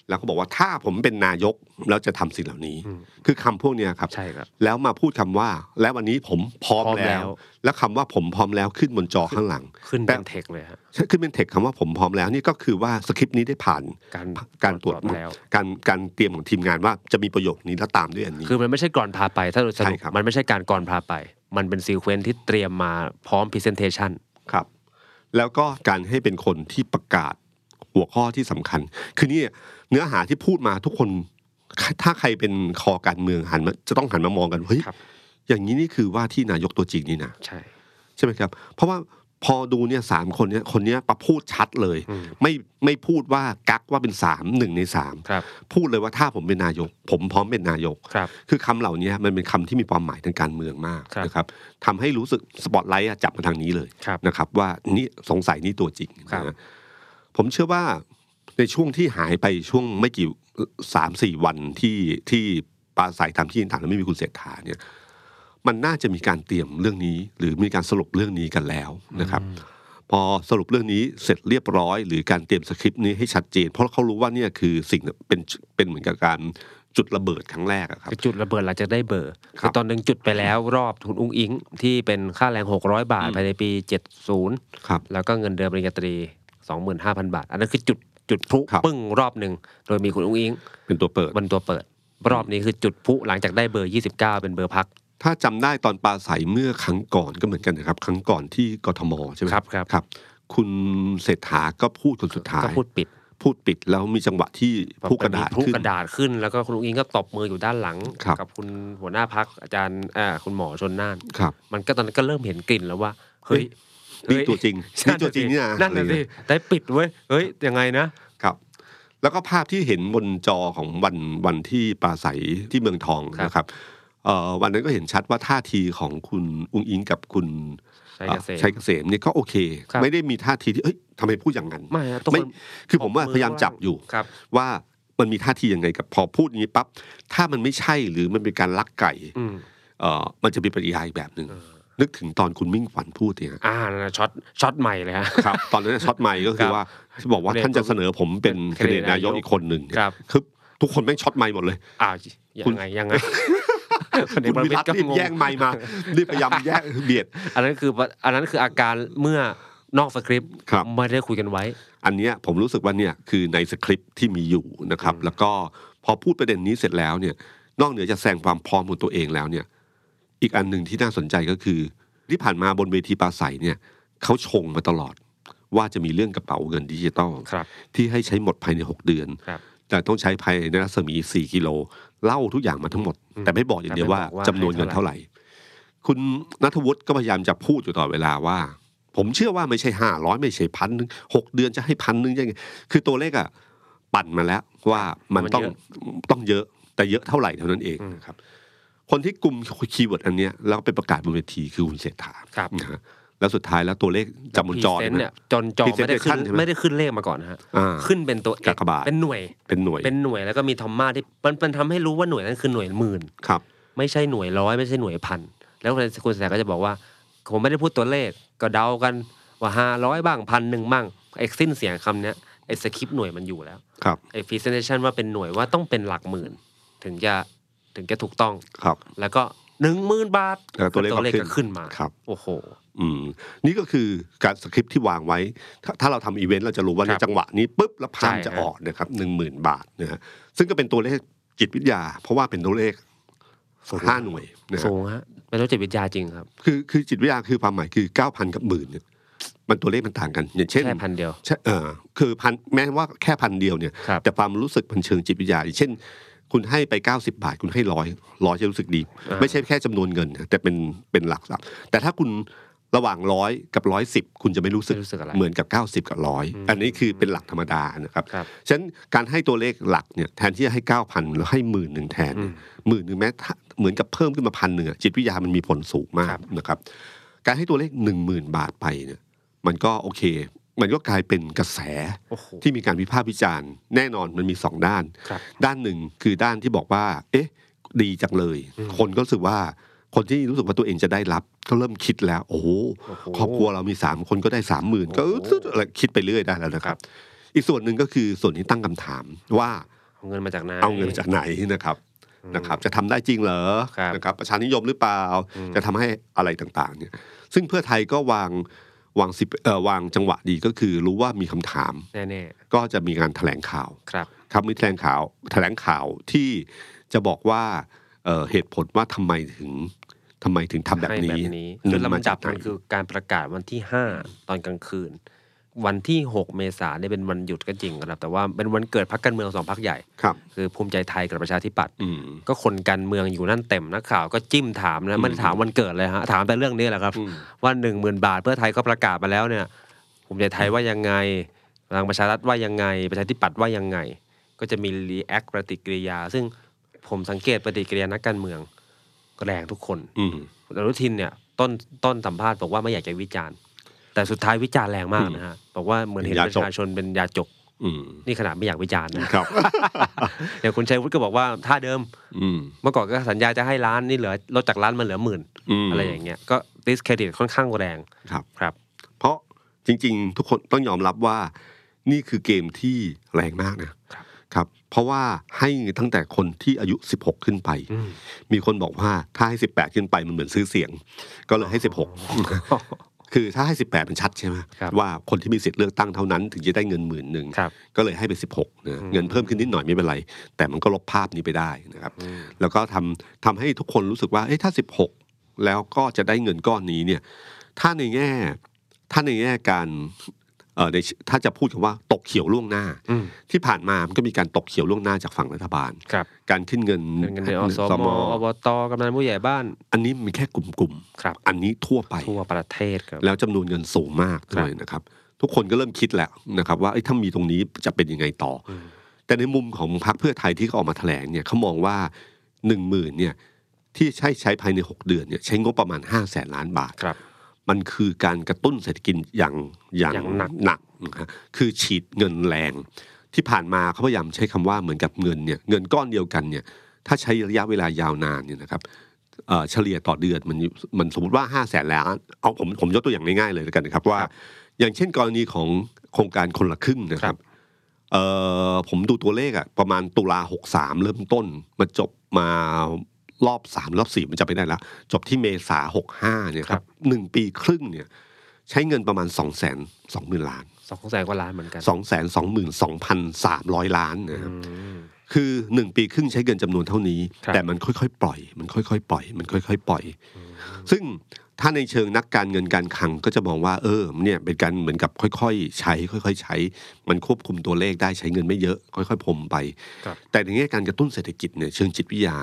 แล้วก็บอกว่าถ้าผมเป็นนายกแล้วจะทำสิ่งเหล่านี้อืมคือคำพวกเนี้ยครับใช่ครับ แล้วมาพูดคำว่า และวันนี้ผมพร้อมพร้อมแล้แล้ววแล้วคำว่าผมพร้อมแล้วขึ้นบนจอข้างหลัง ขึ้นแต่เป็นเทคเลยฮะใช่ขึ้นเป็นเทคคำว่าผมพร้อมแล้วนี่ก็คือว่าสคริปต์นี้ได้ผ่านการการตรวจสอบแล้วการการเตรียมของทีมงานว่าจะมีประโยคนี้แล้วตามด้วยอันนี้ คือมันไม่ใช่กลอนพาไป ถ้าเราสรุปใช่ครับมันไม่ใช่การกลอนพาไป มันเป็น sequence ที่เตรียมมาพร้อม presentation ครับแล้วก็การให้เป็นคนที่ประกาศ หัวข้อที่สำคัญ คือนี่เนื้อหาที่พูดมาทุกคน ถ้าใครเป็นคอการเมืองหันมาจะต้องหันมามองกันเฮ้ยครับอย่างนี้นี่คือว่าที่นายกตัวจริงนี่นะใช่ใช่ไหมครับ เพราะว่าพอดูเนี่ยสามคนเนี้ยคนเนี้ยประพูดชัดเลยอืมไม่ไม่พูดว่ากักว่าเป็นสามหนึ่งในสามครับพูดเลยว่าถ้าผมเป็นนายก ผมพร้อมเป็นนายกครับคือคำเหล่านี้มันเป็นคำที่มีความหมายทางการเมืองมากครับนะครับทำให้รู้สึกสปอตไลท์อะจับมาทางนี้เลยครับนะครับ ว่านี่สงสัยนี่ตัวจริงครับนะ ผมเชื่อว่าในช่วงที่หายไปช่วงไม่กี่สามสี่วันที่ที่ปราศัยทำที่ต่างๆแล้วไม่มีคุณเศรษฐาเนี่ย มันน่าจะมีการเตรียมเรื่องนี้ หรือมีการสรุปเรื่องนี้กันแล้วนะครับ พอสรุปเรื่องนี้เสร็จเรียบร้อย หรือการเตรียมสคริปต์นี้ให้ชัดเจน เพราะเขารู้ว่าเนี่ยคือสิ่งเป็นเป็นเหมือนกับการจุดระเบิดครั้งแรกอะครับคือจุดระเบิดหลังจากได้เบอร์ครับคือตอนหนึ่งจุดไปแล้วรอบทุนอุ้งอิงที่เป็นค่าแรง 600 บาทอืมภายในปี 70ครับแล้วก็เงินเดือนปริญญาตรี 25,000 บาท อันนั้นคือจุดจุดพลุครับปึ้งรอบหนึ่งโดยมีคุณอุ้งอิงเป็นตัวเปิดบนตัวเปิด รอบนี้คือจุดพลุหลังจากได้เบอร์ 29 เป็นเบอร์พักถ้าจำได้ตอนปลาใสเมื่อครั้งก่อนก็เหมือนกันนะครับ ครั้งก่อนที่กทมใช่ไหมครับครับครับคุณเศรษฐาก็พูดคนสุดท้ายก็พูดปิดพูดปิดแล้วมีจังหวะที่ผู้กระดาษพลุขึ้นกระดาษขึ้น แล้วก็คุณอุ้งอิงก็ตบมืออยู่ด้านหลังครับกับคุณหัวหน้าพักอาจารย์อ่าคุณหมอชนน่านครับมันก็ตอนนั้นก็เริ่มเห็นกลิ่นแล้วว่าเฮ้ย นี่เฮ้ยตัวจริงนี่ตัวจริงนี่นะนั่นอะไรน่ะสิเงี้ยได้ปิดเว้ยเฮ้ยยังไงนะครับ แล้วก็ภาพที่เห็นบนจอของวันวันที่ปลาใสที่เมืองทองครับนะครับเอ่อวันนั้นก็เห็นชัดว่าท่าทีของคุณอุ้งอิงกับคุณชัยเกษมชัยเกษมเนี่ยก็โอเคครับไม่ได้มีท่าทีที่เอ้ยทำไมพูดอย่างนั้นไม่ฮะทุกไม่คนคือผมว่าตบมือพยายามจับอยู่ครับว่ามันมีท่าทียังไงกับพอพูดอย่างนี้ปั๊บถ้ามันไม่ใช่หรือมันเป็นการลักไก่อืมเอ่อมันจะเป็นปริยายแบบหนึ่งเออ นึกถึงตอนคุณมิ่งขวัญพูดเนี่ยอ่านั่นน่ะช็อตช็อตไมค์เลยฮะครับตอนนั้นนะช็อตไมค์ก็คืครับว่าที่บอกว่าเรียกท่านจะเสนอผมเป็นเป็นแคนดิเดตนายกนายกอีกคนหนึ่งเนี่ยครับคือทุกคนแม่งช็อตไมค์หมดเลยอ้าวคุยังไงยังไงคุณวิรัตรีบแย่งไมค์มารีบพยายามแย่งเบียด อันนั้นคืออันนั้นคืออาการเมื่อนอกสคริปต์ครับไม่ได้คุยกันไว้ อันเนี้ยผมรู้สึกว่าเนี่ยคือในสคริปต์ที่มีอยู่นะครับ แล้วก็พอพูดประเด็นนี้เสร็จแล้วเนี่ย นอกเหนือจากแสดงความพร้อมของตัวเองแล้วเนี่ย อีกอันหนึ่งที่น่าสนใจก็คือ ที่ผ่านมาบนเวทีปราศัยเนี่ยเขาชงมาตลอด ว่าจะมีเรื่องกระเป๋าเงินดิจิตอลครับที่ให้ใช้หมดภายใน 6 เดือนครับแต่ต้องใช้ภายในรัศมี 4 กิโลเล่าทุกอย่างมาทั้งหมดอืมแต่ไม่บอกอย่างเดียวว่าแต่ไม่บอกว่าจำนวนเงินให้เท่าเท่าไหไหร่ร่ คุณนัทวุฒิก็พยายามจะพูดอยู่ตลอดเวลาว่า ผมเชื่อว่าไม่ใช่ห้าร้อยไม่ใช่พันหนึ่งหกเดือนจะให้พันหนึ่งยังไงคือตัวเลขอะปั่นมาแล้วว่ามันต้องต้องเยอะแต่เยอะเท่าไหร่เท่านั้นเองนะครับ คนที่กุม keyword อันเนี้ยแล้วก็ไปประกาศบนเวทีคือคุณเศรษฐาครับนะฮะแล้วสุดท้ายแล้วตัวเลขจำบนจอ present เนี่ยนะจนจอไม่ได้ขึ้น Presentation ใช่ไหมไม่ได้ขึ้นเลขมาก่อนนะฮะอ่าขึ้นเป็นตัวเอ็กซ์กากบาทเป็นหน่วยเป็นหน่วยเป็นหน่วยแล้วก็มีทอมมาที่มันมันทำให้รู้ว่าหน่วยนั้นคือหน่วยหมื่นครับ ไม่ใช่หน่วยร้อยไม่ใช่หน่วยพันแล้วคุณเศรษฐาก็จะบอกว่าผมไม่ได้พูดตัวเลขก็เดากันว่าห้าร้อยบ้างพันหนึ่งบ้างไอ้สิ้นเสียงคำเนี้ยไอ้สคริปต์หน่วยมันอยู่แล้วครับไอ้ presentation ว่าเป็นหน่วยว่าต้องเป็นหลักหมื่น ถึงจะ ถึงจะถูกต้องครับ แล้วก็หนึ่งหมื่นบาทแล้วตัวเลขก็เลขขึ้ก็นขึ้นมาครับโอ้โหอืมนี่ก็คือการสคริปต์ที่วางไว้ถ้าถ้าเราทำอีเวนต์เราจะรู้ว่าคในรับจังหวะนี้ปุ๊บแล้วพานใช่จะฮะออกนะครับหนึ่งหมื่นบาทนะฮะซึ่งก็เป็นตัวเลขจิตวิทยา เพราะว่าเป็นตัวเลขห้าหน่วยนะฮะสูงฮะเป็นรู้จิตวิทยาจริงครับ คือคือจิตวิทยาคือความหมายคือเก้าพันกับหมื่นเนี่ยมันตัวเลขมันต่างกัน อย่างเช่นแค่พันเดียวใช่เออคือพันแม้ว่าแค่พันเดียวเนี่ยครับแต่ความรู้สึกมันเชิงจิตวิทยาอย่างเช่น คุณให้ไป 90 บาท คุณให้ร้อยร้อยจะรู้สึกดีอ่าไม่ใช่แค่จำนวนเงินนะแต่เป็นเป็นหลักทรัพย์แต่ถ้าคุณระหว่างร้อยกับร้อยสิบคุณจะไม่รู้สึกไม่รู้สึกอะไรเหมือนกับ 90 กับร้อยอืมอันนี้คือเป็นหลักธรรมดานะครับครับฉะนั้นการให้ตัวเลขหลักเนี่ยแทนที่จะให้ 9,000แล้วให้หมื่นหนึ่งแทนอืมหมื่นหนึ่งแม้ถ้าเหมือนกับเพิ่มขึ้นมาพันหนึ่งอะจิตวิทยามันมีผลสูงมาครักบนะครับ การให้ตัวเลขหนึ่งหมื่นบาทไปเนี่ยมันก็โอเค มันก็กลายเป็นกระแสโอ้โหที่มีการวิพากษ์วิจารณ์ แน่นอนมันมีสองด้านครับด้านหนึ่งคือด้านที่บอกว่า เอ๊ะ ดีจังเลยอืมคนก็รู้สึกว่าคนที่รู้สึกว่าตัวเองจะได้รับก็เริ่มคิดแล้วโอ้โหโอ้โหครอบครัวเรามีสามคนก็ได้สามหมื่นก็โอ้โหอะไรคิดไปเรื่อยได้แล้วนะครับ อีกส่วนหนึ่งก็คือส่วนที่ตั้งคำถามว่าเอาเงินมาจากไหนเอาเงินจากไหนนะครับอืมนะครับ จะทำได้จริงเหรอครับนะครับ ประชานิยมหรือเปล่าอืมจะทำให้อะไรต่างๆ เนี่ย ซึ่งเพื่อไทยก็วาง วางสิบเอ่อวางจังหวะดีก็คือรู้ว่ามีคำถามแน่ก็จะมีการแถลงข่าวๆครับครับมีแถลงข่าวแถลงข่าวที่จะบอกว่าเอ่อเหตุผลว่าทำไมถึงทำไมถึงทำแบบให้นี้นี้เงิคือนมาลำจาดักบไหนมันคือการประกาศวันที่ห้าตอนกลางคืน วันที่หกเมษายนเนี่ยเป็นวันหยุดก็จริงครับ แต่ว่าเป็นวันเกิดพรรคการเมืองสองพรรคใหญ่ครับคือภูมิใจไทยกับประชาธิปัตย์อืมก็คนการเมืองอยู่นั่นเต็มนักข่าวก็จิ้มถามนะไม่ได้ถามวันเกิดเลยฮะถามแต่เรื่องนี้แหละครับอืมว่าหนึ่งหมื่นบาทเพื่อไทยก็ประกาศมาแล้วเนี่ยภูมิใจไทยว่ายังไงพลังประชารัฐว่ายังไง ประชาธิปัตย์ว่ายังไง ก็จะมีรีแอคปฏิกิริยา ซึ่งผมสังเกตปฏิกิริยานักการเมืองก็แรงทุกคนอืมอนุทินเนี่ยต้นต้นสัมภาษณ์บอกว่าไม่อยากจะวิจารณ์ แต่สุดท้ายวิจารณ์แรงมากนะฮะบอกว่าเหมือนเห็นเป็นปยาจกระชาชนเป็นยาจกอืมนี่ขนาดไม่อยากวิจารณ์นะครับอย่างคุณชัยวุฒิก็บอกว่าท่าเดิมอืมเมื่อก่อนก็สัญญาจะให้ล้านนี่เหลือลดจากล้านมาเหลือหมื่นมอะไรอย่างเงี้ยก็ดิสเครดิตค่อนข้างแรงครับครับ เพราะจริง ๆ ทุกคนต้องยอมรับว่านี่คือเกมที่แรงมากนะครับครับเพราะว่าให้ตั้งแต่คนที่อายุ 16 ขึ้นไปอืมมีคนบอกว่าถ้าให้ 18 ขึ้นไปมันเหมือนซื้อเสียง ก็เลยให้ 16 คือถ้าให้ 18 มันชัดใช่ไหมครับว่าคนที่มีสิทธิ์เลือกตั้งเท่านั้นถึงจะได้เงินหมื่นหนึ่งครับก็เลยให้ไป 16นะอืมเงินเพิ่มขึ้นนิดหน่อยไม่เป็นไร แต่มันก็ลบภาพนี้ไปได้นะครับอืมแล้วก็ทำทำให้ทุกคนรู้สึกว่าเอ้ยถ้า 16 แล้วก็จะได้เงินก้อนนี้เนี่ยถ้าในแง่ถ้าในแง่การเออใน ถ้าจะพูดกันว่าตกเขียวล่วงหน้าอืมที่ผ่านมามันก็มีการตกเขียวล่วงหน้าจากฝั่งรัฐบาลครับการขึ้นเงินเงินเงินเดือนอสมอบตกำนันผู้ใหญ่บ้าน อันนี้มีแค่กลุ่มครับๆอันนี้ทั่วไปทั่วประเทศครับแล้วจำนวนเงินสูงมากครับด้วยนะครับ ทุกคนก็เริ่มคิดแล้วนะครับ ว่าเอ้ยถ้ามีตรงนี้จะเป็นยังไงต่ออมแต่ในมุมของพรรคเพื่อไทยที่เขาออกมาแถลงเนี่ยเขามองว่าหนึ่งหมื่นเนี่ยที่ใช้ใช้ภายในหกเดือนเนี่ยใช้งบประมาณห้าแสนล้านบาทครับ มันคือการกระตุ้นเศรษฐกิจอย่างอย่างอย่างหนักหนักนะฮะคือฉีดเงินแรง ที่ผ่านมาเขาพยายามใช้คำว่าเหมือนกับเงินเนี่ยเงินก้อนเดียวกันเนี่ยถ้าใช้ระยะเวลายาวนานเนี่ยนะครับเอ่อเฉลี่ยต่อเดือนมันมันสมมติว่าห้าแสนล้านเอาผมผมยกตัวอย่างง่ายๆเลยแล้วกันนะครับว่า อย่างเช่นกรณีของโครงการคนละครึ่งนะครับเอ่อผมดูตัวเลขอะประมาณตุลาหกสามเริ่มต้นมาจบมา รอบสามรอบสี่มันจะไปได้ละจบที่เมษาหกห้าเนี่ยครับหนึ่งปีครึ่งเนี่ย ใช้เงินประมาณสองแสนสองหมื่นล้านสองแสนกว่าล้านเหมือนกันสองแสนสองหมื่นสองพันสามร้อยล้านนะครับอืมคือหนึ่งปีครึ่งใช้เงินจำนวนเท่านี้ครับแต่มันค่อยๆปล่อย มันค่อยๆปล่อย มันค่อยๆปล่อย ซึ่งถ้าในเชิงนักการเงินการคลังก็จะมองว่า เออเนี่ยเป็นการเหมือนกับค่อยๆ ใช้ ค่อย ๆ ใช้ มันควบคุมตัวเลขได้ใช้เงินไม่เยอะ ค่อยๆพรมไปครับแต่ในแง่การกระตุ้นเศรษฐกิจเนี่ยเชิงจิตวิทยา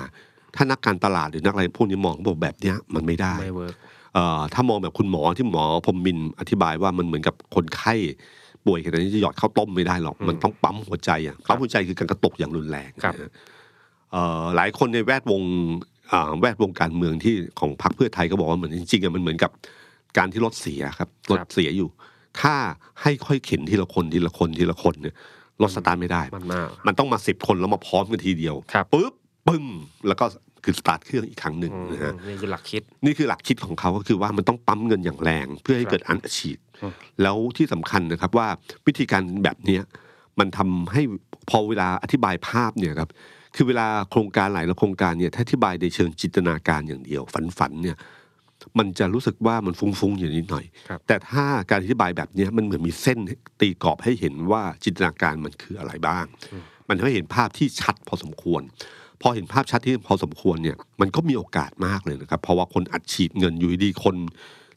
ถ้านักการตลาดหรือนักอะไรพวกนี้มองบอกแบบเนี้ยมันไม่ได้ไม่ work เอ่อถ้ามองแบบคุณหมอที่หมอพรหมินทร์อธิบายว่ามันเหมือนกับคนไข้ป่วยขนาดนี้จะหยอดข้าวต้มไม่ได้หรอก มันต้องปั๊มหัวใจอะปั๊มหัวใจคือการกระตุกอย่างรุนแรงครับนะฮะเอ่อหลายคนในแวดวงอ่าแวดวงการเมืองที่ของพรรคเพื่อไทยก็บอกว่าเหมือนจริงๆอะมันเหมือนกับการที่รถเสียครับรถเสียอยู่ ถ้าให้ค่อยเข็นทีละคนทีละคนทีละคนเนี่ยรถสตาร์ทไม่ได้ มันมากมันต้องมาสิบคนแล้วมาพร้อมกันทีเดียวครับปุ๊บ ปึ้งแล้วก็คือสตาร์ทเครื่องอีกครั้งหนึ่งอืมนะฮะนี่คือหลักคิดนี่คือหลักคิดของเขาก็คือว่ามันต้องปั๊มเงินอย่างแรง เพื่อให้ครับเกิดอันฉีดอืมแล้วที่สำคัญนะครับว่าวิธีการแบบเนี้ยมันทำให้พอเวลาอธิบายภาพเนี่ยครับคือเวลาโครงการหลายโครงการเนี่ยถ้าอธิบายในเชิงจินตนาการอย่างเดียว ฝันๆเนี่ยมันจะรู้สึกว่ามันฟุ้งๆอยู่นิดหน่อยครับแต่ถ้าการอธิบายแบบเนี้ยมันเหมือนมีเส้นตีกรอบให้เห็นว่าจินตนาการมันคืออะไรบ้าง มันทำให้เห็นภาพที่ชัดพอสมควร พอเห็นภาพชัดที่พอสมควรเนี่ยมันก็มีโอกาสมากเลยนะครับ เพราะว่าคนอัดฉีดเงินอยู่ดีๆคน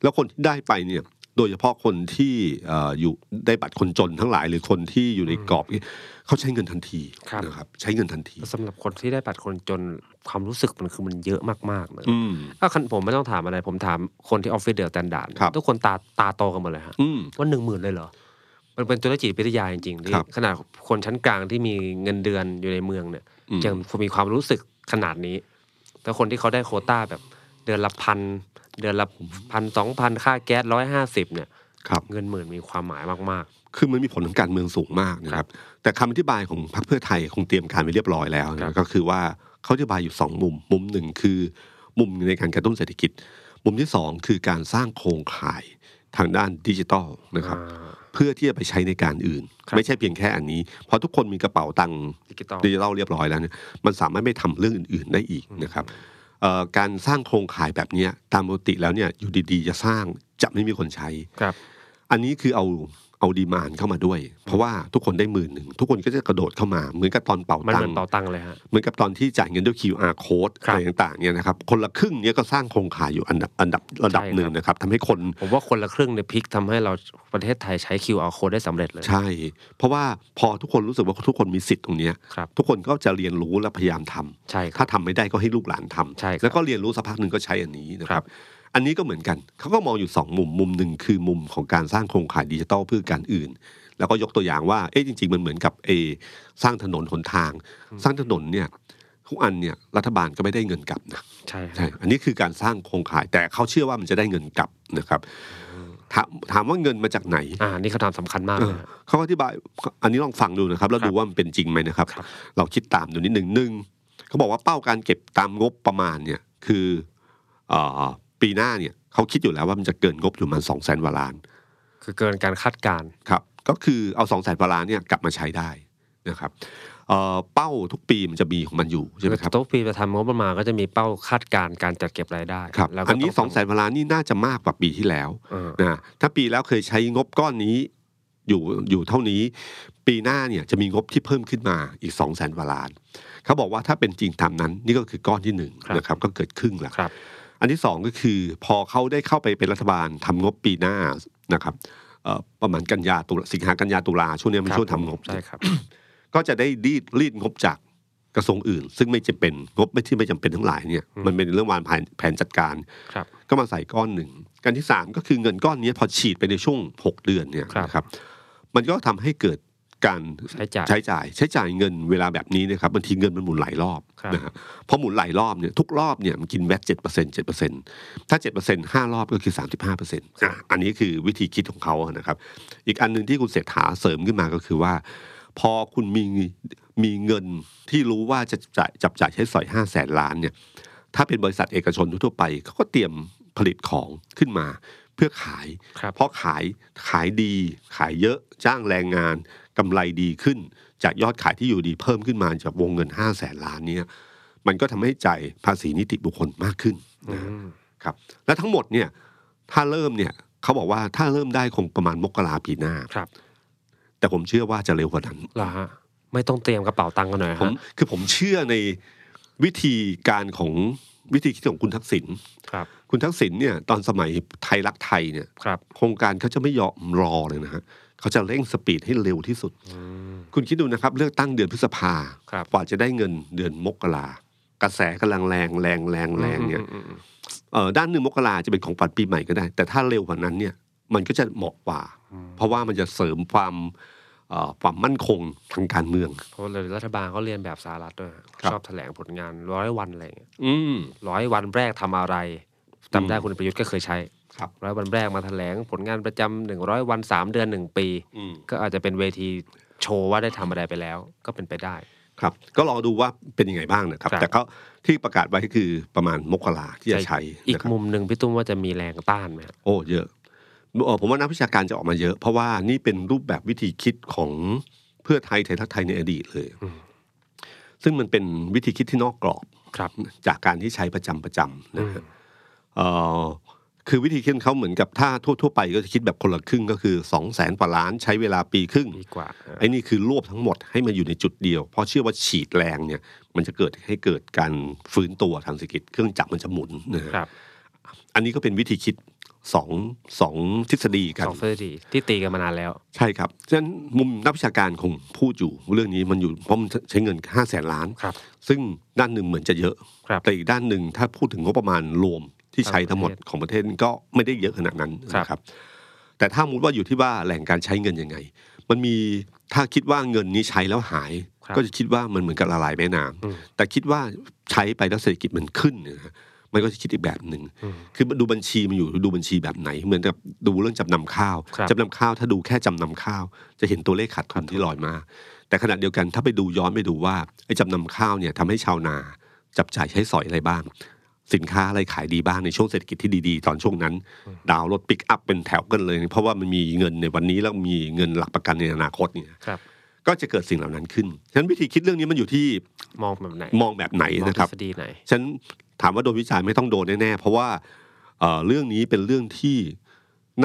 แล้วคนที่ได้ไปเนี่ยโดยเฉพาะคนที่เอ่ออยู่ได้บัตรคนจนทั้งหลายหรือคนที่อยู่ในกรอบนี้เขาใช้เงินทันทีครับนะครับใช้เงินทันทีสำหรับคนที่ได้บัตรคนจนความรู้สึกมันคือมันเยอะมากๆเลยอืมถ้าคันผมไม่ต้องถามอะไร ผมถามคนที่ออฟฟิศ THE STANDARD ครับทุกคนตาตาโตกันหมดเลยฮะอืมว่าหนึ่งหมื่นเลยเหรอมันเป็นตัวเลขจิตวิทยาจริงๆที่ครับขนาดคนชั้นกลางที่มีเงินเดือนอยู่ในเมืองเนี่ยอืม ยังมีความรู้สึกขนาดนี้แต่คนที่เขาได้โควต้าแบบเดือนละพันเดือนละพันสองพันค่าแก๊สร้อยห้าสิบเนี่ยครับเงินหมื่นมีความหมายมากคือมันมีผลทางการเมืองสูงมากนะครับ แต่คำอธิบายของพรรคเพื่อไทยคงเตรียมการไว้เรียบร้อยแล้วนะครับก็คือว่าเขาอธิบายอยู่สองมุม มุมหนึ่งคือมุมในการกระตุ้นเศรษฐกิจ มุมที่สองคือการสร้างโครงข่ายทางด้านดิจิทัลๆนะครับอ่า เพื่อที่จะไปใช้ในการอื่นครับไม่ใช่เพียงแค่อันนี้ เพราะทุกคนมีกระเป๋าตังค์ดิจิตอลดิจิทัลเรียบร้อยแล้วเนี่ยมันสามารถไม่ทำเรื่องอื่น ๆได้อีกนะครับเอ่อการสร้างโครงข่ายแบบเนี้ยตามปกติแล้วเนี่ยอยู่ดีๆ จะสร้างจะไม่มีคนใช้ครับ อันนี้คือเอา เอาดีมานเข้ามาด้วย เพราะว่าทุกคนได้หมื่นหนึ่งทุกคนก็จะกระโดดเข้ามาเหมือนกับตอนเป่ามันตัเหงมือนค์เป่าตังค์เลยฮะเหมือนกับตอนที่จ่ายเงินด้วย QR code ครับอะไรต่างๆเนี่ยนะครับคนละครึ่งเนี้ยก็สร้างโครงข่ายอยู่อันดับอันดับระดับใช่ครับหนึ่งนะครับทำให้คน ผมว่าคนละครึ่งในยพลิกทำให้เราประเทศไทยใช้ QR code ได้สำเร็จเลย ใช่ เพราะว่าพอทุกคนรู้สึกว่าทุกคนมีสิทธิ์ตรงเนี้ยครับทุกคนก็จะเรียนรู้และพยายามทำใช่คถ้ารับทำไม่ได้ก็ให้ลูกหลานทำใช่ครับแล้วก็เรียนรู้สักพักหนึ่งก็ใช้อันนี้นะคครัรับบ อันนี้ก็เหมือนกัน เขาก็มองอยู่สองมุม มุมหนึ่งคือมุมของการสร้างโครงข่ายดิจิทัลเพื่อการอื่น แล้วก็ยกตัวอย่างว่า เอ๊ะจริง ๆ มันเหมือนกับเออสร้างถนนหนทาง สร้างถนนเนี่ยทุกอันเนี่ยรัฐบาลก็ไม่ได้เงินกลับนะใช่คใช่รับอันนี้คือการสร้างโครงข่ายแต่เขาเชื่อว่ามันจะได้เงินกลับนะครับถามถามว่าเงินมาจากไหน อ่า นี่คำถามสำคัญมากเอเลอยฮะเขาอธิบาย อันนี้ลองฟังดูนะครับ แล้วครับดูว่ามันเป็นจริงไหมนะครับครับ เราคิดตามดูนิดหนึ่งหนึ่งเขาบอกว่าเป้าการเก็บตามงบประมาณเนี่ย คือเอ่อ ปีหน้าเนี่ยเขาคิดอยู่แล้วว่ามันจะเกินงบอยู่ประมาณสองแสนกว่าล้าน คือเกินการคาดการณ์ครับ ก็คือเอาสองแสนกว่าล้านเนี่ยกลับมาใช้ได้นะครับเอ่อเป้าทุกปีมันจะมีของมันอยู่ใช่ไหมครับทุกปีจะทำงบประมาณก็จะมีเป้าคาดการณ์การจัดเก็บรายได้ครับแล้วก็อันนี้สต้องแสนกว่าล้านนี่น่าจะมากกว่าปีที่แล้วเออนะถ้าปีแล้วเคยใช้งบก้อนนี้อยู่อยู่เท่านี้ ปีหน้าเนี่ยจะมีงบที่เพิ่มขึ้นมาอีกสองแสนกว่าล้านเขาบอกว่าถ้าเป็นจริงตามนั้น นี่ก็คือก้อนที่หนึ่งนะครับก็เกิดครึ่งแล้วครับ อันที่สองก็คือพอเขาได้เข้าไปเป็นรัฐบาลทำงบปีหน้านะครับเอ่อประมาณกันยาตุลาสิงหากันยาตุลาช่วงเนี้ยมันช่วงทำงบใช่ครับ ก็จะได้รีดรีดงบจากกระทรวงอื่น ซึ่งไม่จะเป็นงบไม่ที่ไม่จำเป็นทั้งหลายเนี่ยอืมมันเป็นเรื่องวางแผนแผนจัดการครับก็มาใส่ก้อนหนึ่งกันที่สามก็คือเงินก้อนนี้พอฉีดไปในช่วงหกเดือนเนี่ยครับนะครับมันก็ทำให้เกิด การใช้จ่ายใช้จ่าย ใช้จ่ายเงินเวลาแบบนี้นะครับบางทีเงินมันหมุนหลายรอบครับนะครับพอหมุนหลายรอบเนี่ยทุกรอบเนี่ยมันกินแวตเจ็ดเปอร์เซ็นเจ็ดเปอร์เซ็นถ้าเจ็ดเปอร์เซ็นห้ารอบก็คือสามสิบห้าเปอร์เซ็นต์อันนี้คือวิธีคิดของเขานะครับ อีกอันหนึ่งที่คุณเศรษฐาเสริมขึ้นมาก็คือว่า พอคุณมีมีเงินที่รู้ว่าจะจ่ายจับจ่ายใช้สอยห้าแสนล้านเนี่ยถ้าเป็นบริษัทเอกชนทั่วๆไปเขาก็เตรียมผลิตของขึ้นมาเพื่อขายครับเพราะขายขายดีขายเยอะจ้างแรงงาน กำไรดีขึ้น จากยอดขายที่อยู่ดีเพิ่มขึ้นมาจากวงเงินห้าแสนล้านเนี่ยมันก็ทำให้จ่ายภาษีนิติบุคคลมากขึ้นอืนะมครับและทั้งหมดเนี่ยถ้าเริ่มเนี่ยเขาบอกว่าถ้าเริ่มได้คงประมาณมกราปีหน้าครับ แต่ผมเชื่อว่าจะเร็วกว่านั้นเหรอฮะไม่ต้องเตรียมกระเป๋าตังค์กันหน่อยผมฮะคือผมเชื่อในวิธีการของวิธีคิดของคุณทักษิณครับ คุณทักษิณเนี่ยตอนสมัยไทยรักไทยเนี่ยครับโครงการเขาจะไม่ยอมรอเลยนะฮะ เขาจะเร่งสปีดให้เร็วที่สุดอืมคุณคิดดูนะครับ เลือกตั้งเดือนพฤษภาครับกว่าจะได้เงินเดือนมกรากระแสกำลังแรงแรงแรงแรงเนี่ยอืมอืมอืมเออด้านหนึ่งมกราจะเป็นของปัดปีใหม่ก็ได้ แต่ถ้าเร็วกว่านั้นเนี่ยมันก็จะเหมาะกว่า เพราะว่ามันจะเสริมความเอ่อความมั่นคงทางการเมืองเพราะเลยรัฐบาลเขาเรียนแบบสหรัฐด้วยฮะครับชอบแถลงผลงานร้อยวันอะไรอย่างเงี้ยอืมร้อยวันแรกทำอะไร จำได้อืมคุณประยุทธ์ก็เคยใช้ครับร้อยวันแรกมาแถลงผลงานประจำหนึ่งร้อยวันสามเดือนหนึ่งปีอืมก็อาจจะเป็นเวทีโชว์ว่าได้ทำอะไรไปแล้ว ก็เป็นไปได้ครับ ก็รอดูว่าเป็นยังไงบ้างนะครับครับแต่ก็ที่ประกาศไว้คือประมาณมกราที่จะใช้อีกนะครับมุมหนึ่งพี่ตุ้มว่าจะมีแรงต้านไหมฮะโอ้เยอะเอ่อผมว่านักวิชาการจะออกมาเยอะ เพราะว่านี่เป็นรูปแบบวิธีคิดของเพื่อไทยไทยทักไทยในอดีตเลยอืมซึ่งมันเป็นวิธีคิดที่นอกกรอบครับ จากการที่ใช้ประจำประจำอืนะมฮะเอ่อ คือวิธีคิดของเขาเหมือนกับถ้าทั่วๆไปก็จะคิดแบบคนละครึ่งก็คือสองแสนกว่าล้านใช้เวลาปีครึ่งดีกว่าฮะไอ้นี่คือรวบทั้งหมดให้มาอยู่ในจุดเดียว เพราะเชื่อว่าฉีดแรงเนี่ย มันจะเกิดให้เกิดการฟื้นตัวทางเศรษฐกิจเครื่องจักรมันจะหมุนนะฮะครับ อันนี้ก็เป็นวิธีคิดสองสองทฤษฎีกันสองเฟอร์ดีที่ตีกันมานานแล้ว ใช่ครับฉะนั้นมุมนักวิชาการคงพูดอยู่เรื่องนี้มันอยู่เพราะมันใช้เงินห้าแสนล้านครับ ซึ่งด้านหนึ่งเหมือนจะเยอะครับแต่อีกด้านหนึ่งถ้าพูดถึงงบประมาณรวม ที่ใช้ทั้งหมดของประเทศก็ไม่ได้เยอะขนาดนั้นครับนะครับ แต่ถ้ามุดว่าอยู่ที่ว่าแหล่งการใช้เงินยังไง มันมีถ้าคิดว่าเงินนี้ใช้แล้วหายครับก็จะคิดว่ามันเหมือนกับละลายแม่น้ำอืมแต่คิดว่าใช้ไปแล้วเศรษฐกิจมันขึ้นเนี่ยนะมันก็จะคิดอีกแบบหนึ่งอืมคือดูบัญชีมันอยู่ดูบัญชีแบบไหน เหมือนกับดูเรื่องจำนำข้าวครับจำนำข้าวถ้าดูแค่จำนำข้าว จะเห็นตัวเลขขาดทุนที่ลอยมา แต่ขณะเดียวกันถ้าไปดูย้อนไปดูว่าไอ้จำนำข้าวเนี่ยทำให้ชาวนาจับจ่ายใช้สอยอะไรบ้าง สินค้าอะไรขายดีบ้างในช่วงเศรษฐกิจที่ดีๆ ตอนช่วงนั้น ดาวน์รถปิกอัพเป็นแถวกันเลย เพราะว่ามันมีเงินในวันนี้แล้วมีเงินหลักประกันในอนาคตเนี่ยครับก็จะเกิดสิ่งเหล่านั้นขึ้น ฉะนั้นวิธีคิดเรื่องนี้มันอยู่ที่มองแบบไหนมองแบบไหนมองนะครับทฤษฎีไหนฉันถามว่าโดนวิจารณ์ไม่ต้องโดนแน่ๆเพราะว่าเอ่อเรื่องนี้เป็นเรื่องที่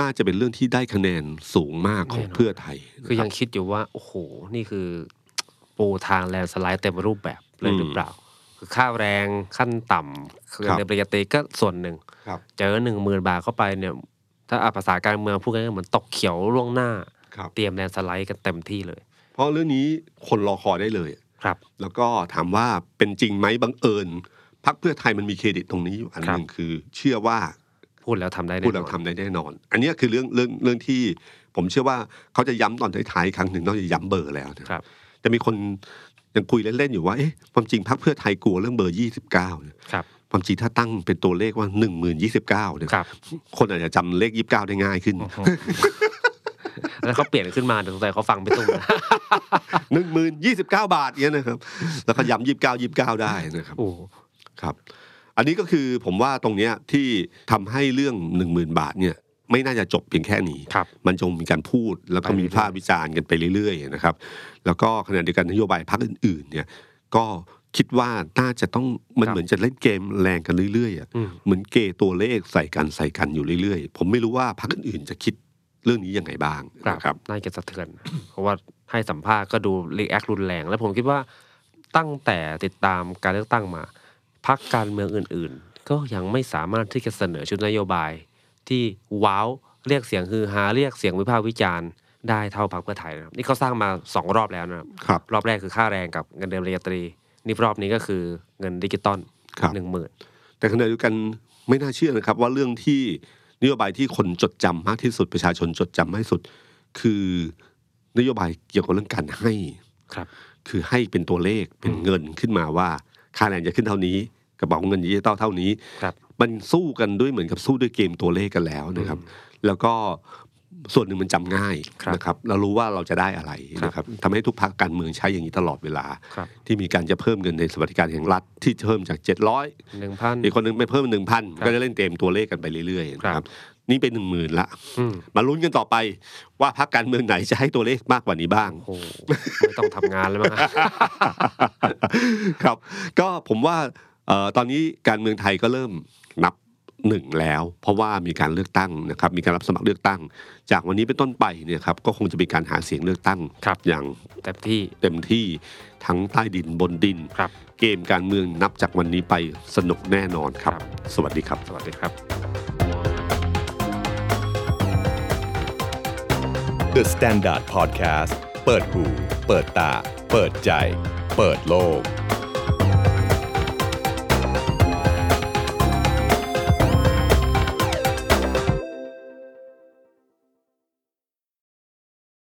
น่าจะเป็นเรื่องที่ได้คะแนนสูงมากของแน่นอนเพื่อไทย คือยังนะรับคิดอยู่ว่าโอ้โหนี่คือ ปูทางแลนด์สไลด์เต็มรูปแบบเลยอืมหรือเปล่า คือค่าแรงขั้นต่ำคือครับในปริญญาตรีก็ส่วนหนึ่งครับเจอหนึ่งหมื่นบาทเข้าไปเนี่ย ถ้าอะภาษาการเมืองพูดง่ายๆเหมือนตกเขียวล่วงหน้าครับเตรียมแลนด์สไลด์กันเต็มที่เลย เพราะเรื่องนี้คนรอคอยได้เลยครับ แล้วก็ถามว่าเป็นจริงไหมบังเอิญพักเพื่อไทยมันมีเครดิตตรงนี้อยู่อันหนึ่งคือ เชื่อว่าพูดแล้วทำได้แน่พูดแล้วนอนทำได้แน่นอน อันเนี้ยคือเรื่องเรื่องเรื่องที่ผมเชื่อว่าเขาจะย้ำตอนท้ายๆอีกครั้งหนึ่งนอกจากย้ำเบอร์แล้วนะครับจะมีคน ยังคุยเล่นๆอยู่ว่าเอ๊ะความจริงพักเพื่อไทยกลัวเรื่องเบอร์ยี่สิบเก้าเนี่ยครับความจริงถ้าตั้งเป็นตัวเลขว่าหนึ่งหมื่นยี่สิบเก้าเนี่ยครับคนอาจจะจำเลขยี่สิบเก้าได้ง่ายขึ้น แล้วเขาเปลี่ยนขึ้นมาสงสัยเขาฟังไปตุ้มนะหนึ่งหมื่นยี่สิบเก้าบาทเนี้ยนะครับ แล้วก็ย้ำยี่สิบเก้ายี่สิบเก้าได้นะครับโอ้ครับ อันนี้ก็คือผมว่าตรงเนี้ยที่ทำให้เรื่องหนึ่งหมื่นบาทเนี่ย ไม่น่าจะจบเพียงแค่นี้ครับมันจงมีการพูดแล้วก็ไปเรื่มีอยๆภาพวิจารณ์กันไปเรื่อยๆนะครับ แล้วก็ขณะเดียวกันนโยบายพรรคอื่นๆ เนี่ย ก็คิดว่าน่าจะต้องมันครับเหมือนจะเล่นเกมแรงกันเรื่อยๆอะอืมเหมือนเกตัวเลขใส่กันใส่กันอยู่เรื่อยๆ ผมไม่รู้ว่าพรรคอื่นๆจะคิดเรื่องนี้ยังไงบ้างนะครับน่าจะสะเทือน เพราะว่าให้สัมภาษณ์ก็ดูรีแอครุนแรง แล้วผมคิดว่าตั้งแต่ติดตามการเลือกตั้งมาพักการเมืองอื่น ๆ ก็ยังไม่สามารถที่จะเสนอชุดนโยบาย ที่ว้าวเรียกเสียงฮือฮาเรียกเสียงวิพากษ์วิจารณ์ได้เท่าพรรคเพื่อไทยนะครับนี่เขาสร้างมาสองรอบแล้วนะครครับครับรอบแรกคือค่าแรงกับเงินเดือนปริญญาตรีนี่รอบนี้ก็คือเงินดิจิตอลครับหนึ่งหมื่นแต่ขณะเดียวกันไม่น่าเชื่อนะครับว่าเรื่องที่นโยบายที่คนจดจำมากที่สุดประชาชนจดจำมากที่สุด คือนโยบายเกี่ยวกับเรื่องการให้ครับ คือให้เป็นตัวเลขเป็นเงินขึ้นมาว่า ค่าแรงจะขึ้นเท่านี้กระเป๋าเงินดิจิตอลเท่านี้ครับ มันสู้กันด้วยเหมือนกับสู้ด้วยเกมตัวเลขกันแล้วนะครับ แล้วก็ส่วนหนึ่งมันจำง่ายครับนะครับเรารู้ว่าเราจะได้อะไรนะครับทำให้ทุกพรรคการเมืองใช้อย่างนี้ตลอดเวลาครับที่มีการจะเพิ่มเงินในสวัสดิการแห่งรัฐที่เพิ่มจาก 700หนึ่งพันอีกคนหนึงไปเพิ่มหนึ่งพันครับก็จะเล่นเกมตัวเลขกันไปเรื่อยๆนะคครัรับบนี่เป็นหนึ่งหมื่นละอืมมาลุ้นกันต่อไปว่าพรรคการเมืองไหนจะให้ตัวเลขมากกว่านี้บ้างโอ้โหไม่ต้องทำงานแล้วมั้งฮะครับ ก็ผมว่าเอ่อตอนนี้การเมืองไทยก็เริ่มนับ หนึ่งแล้ว เพราะว่ามีการเลือกตั้งนะครับมีการรับสมัครเลือกตั้ง จากวันนี้เป็นต้นไปเนี่ยครับก็คงจะมีการหาเสียงเลือกตั้งครับอย่างเต็มที่เต็มที่ทั้งใต้ดินบนดินครับเกมการเมืองนับจากวันนี้ไปสนุกแน่นอนครับครับสวัสดีครับ สวัสดีครับ The Standard Podcast เปิดหู เปิดตา เปิดใจ เปิดโลก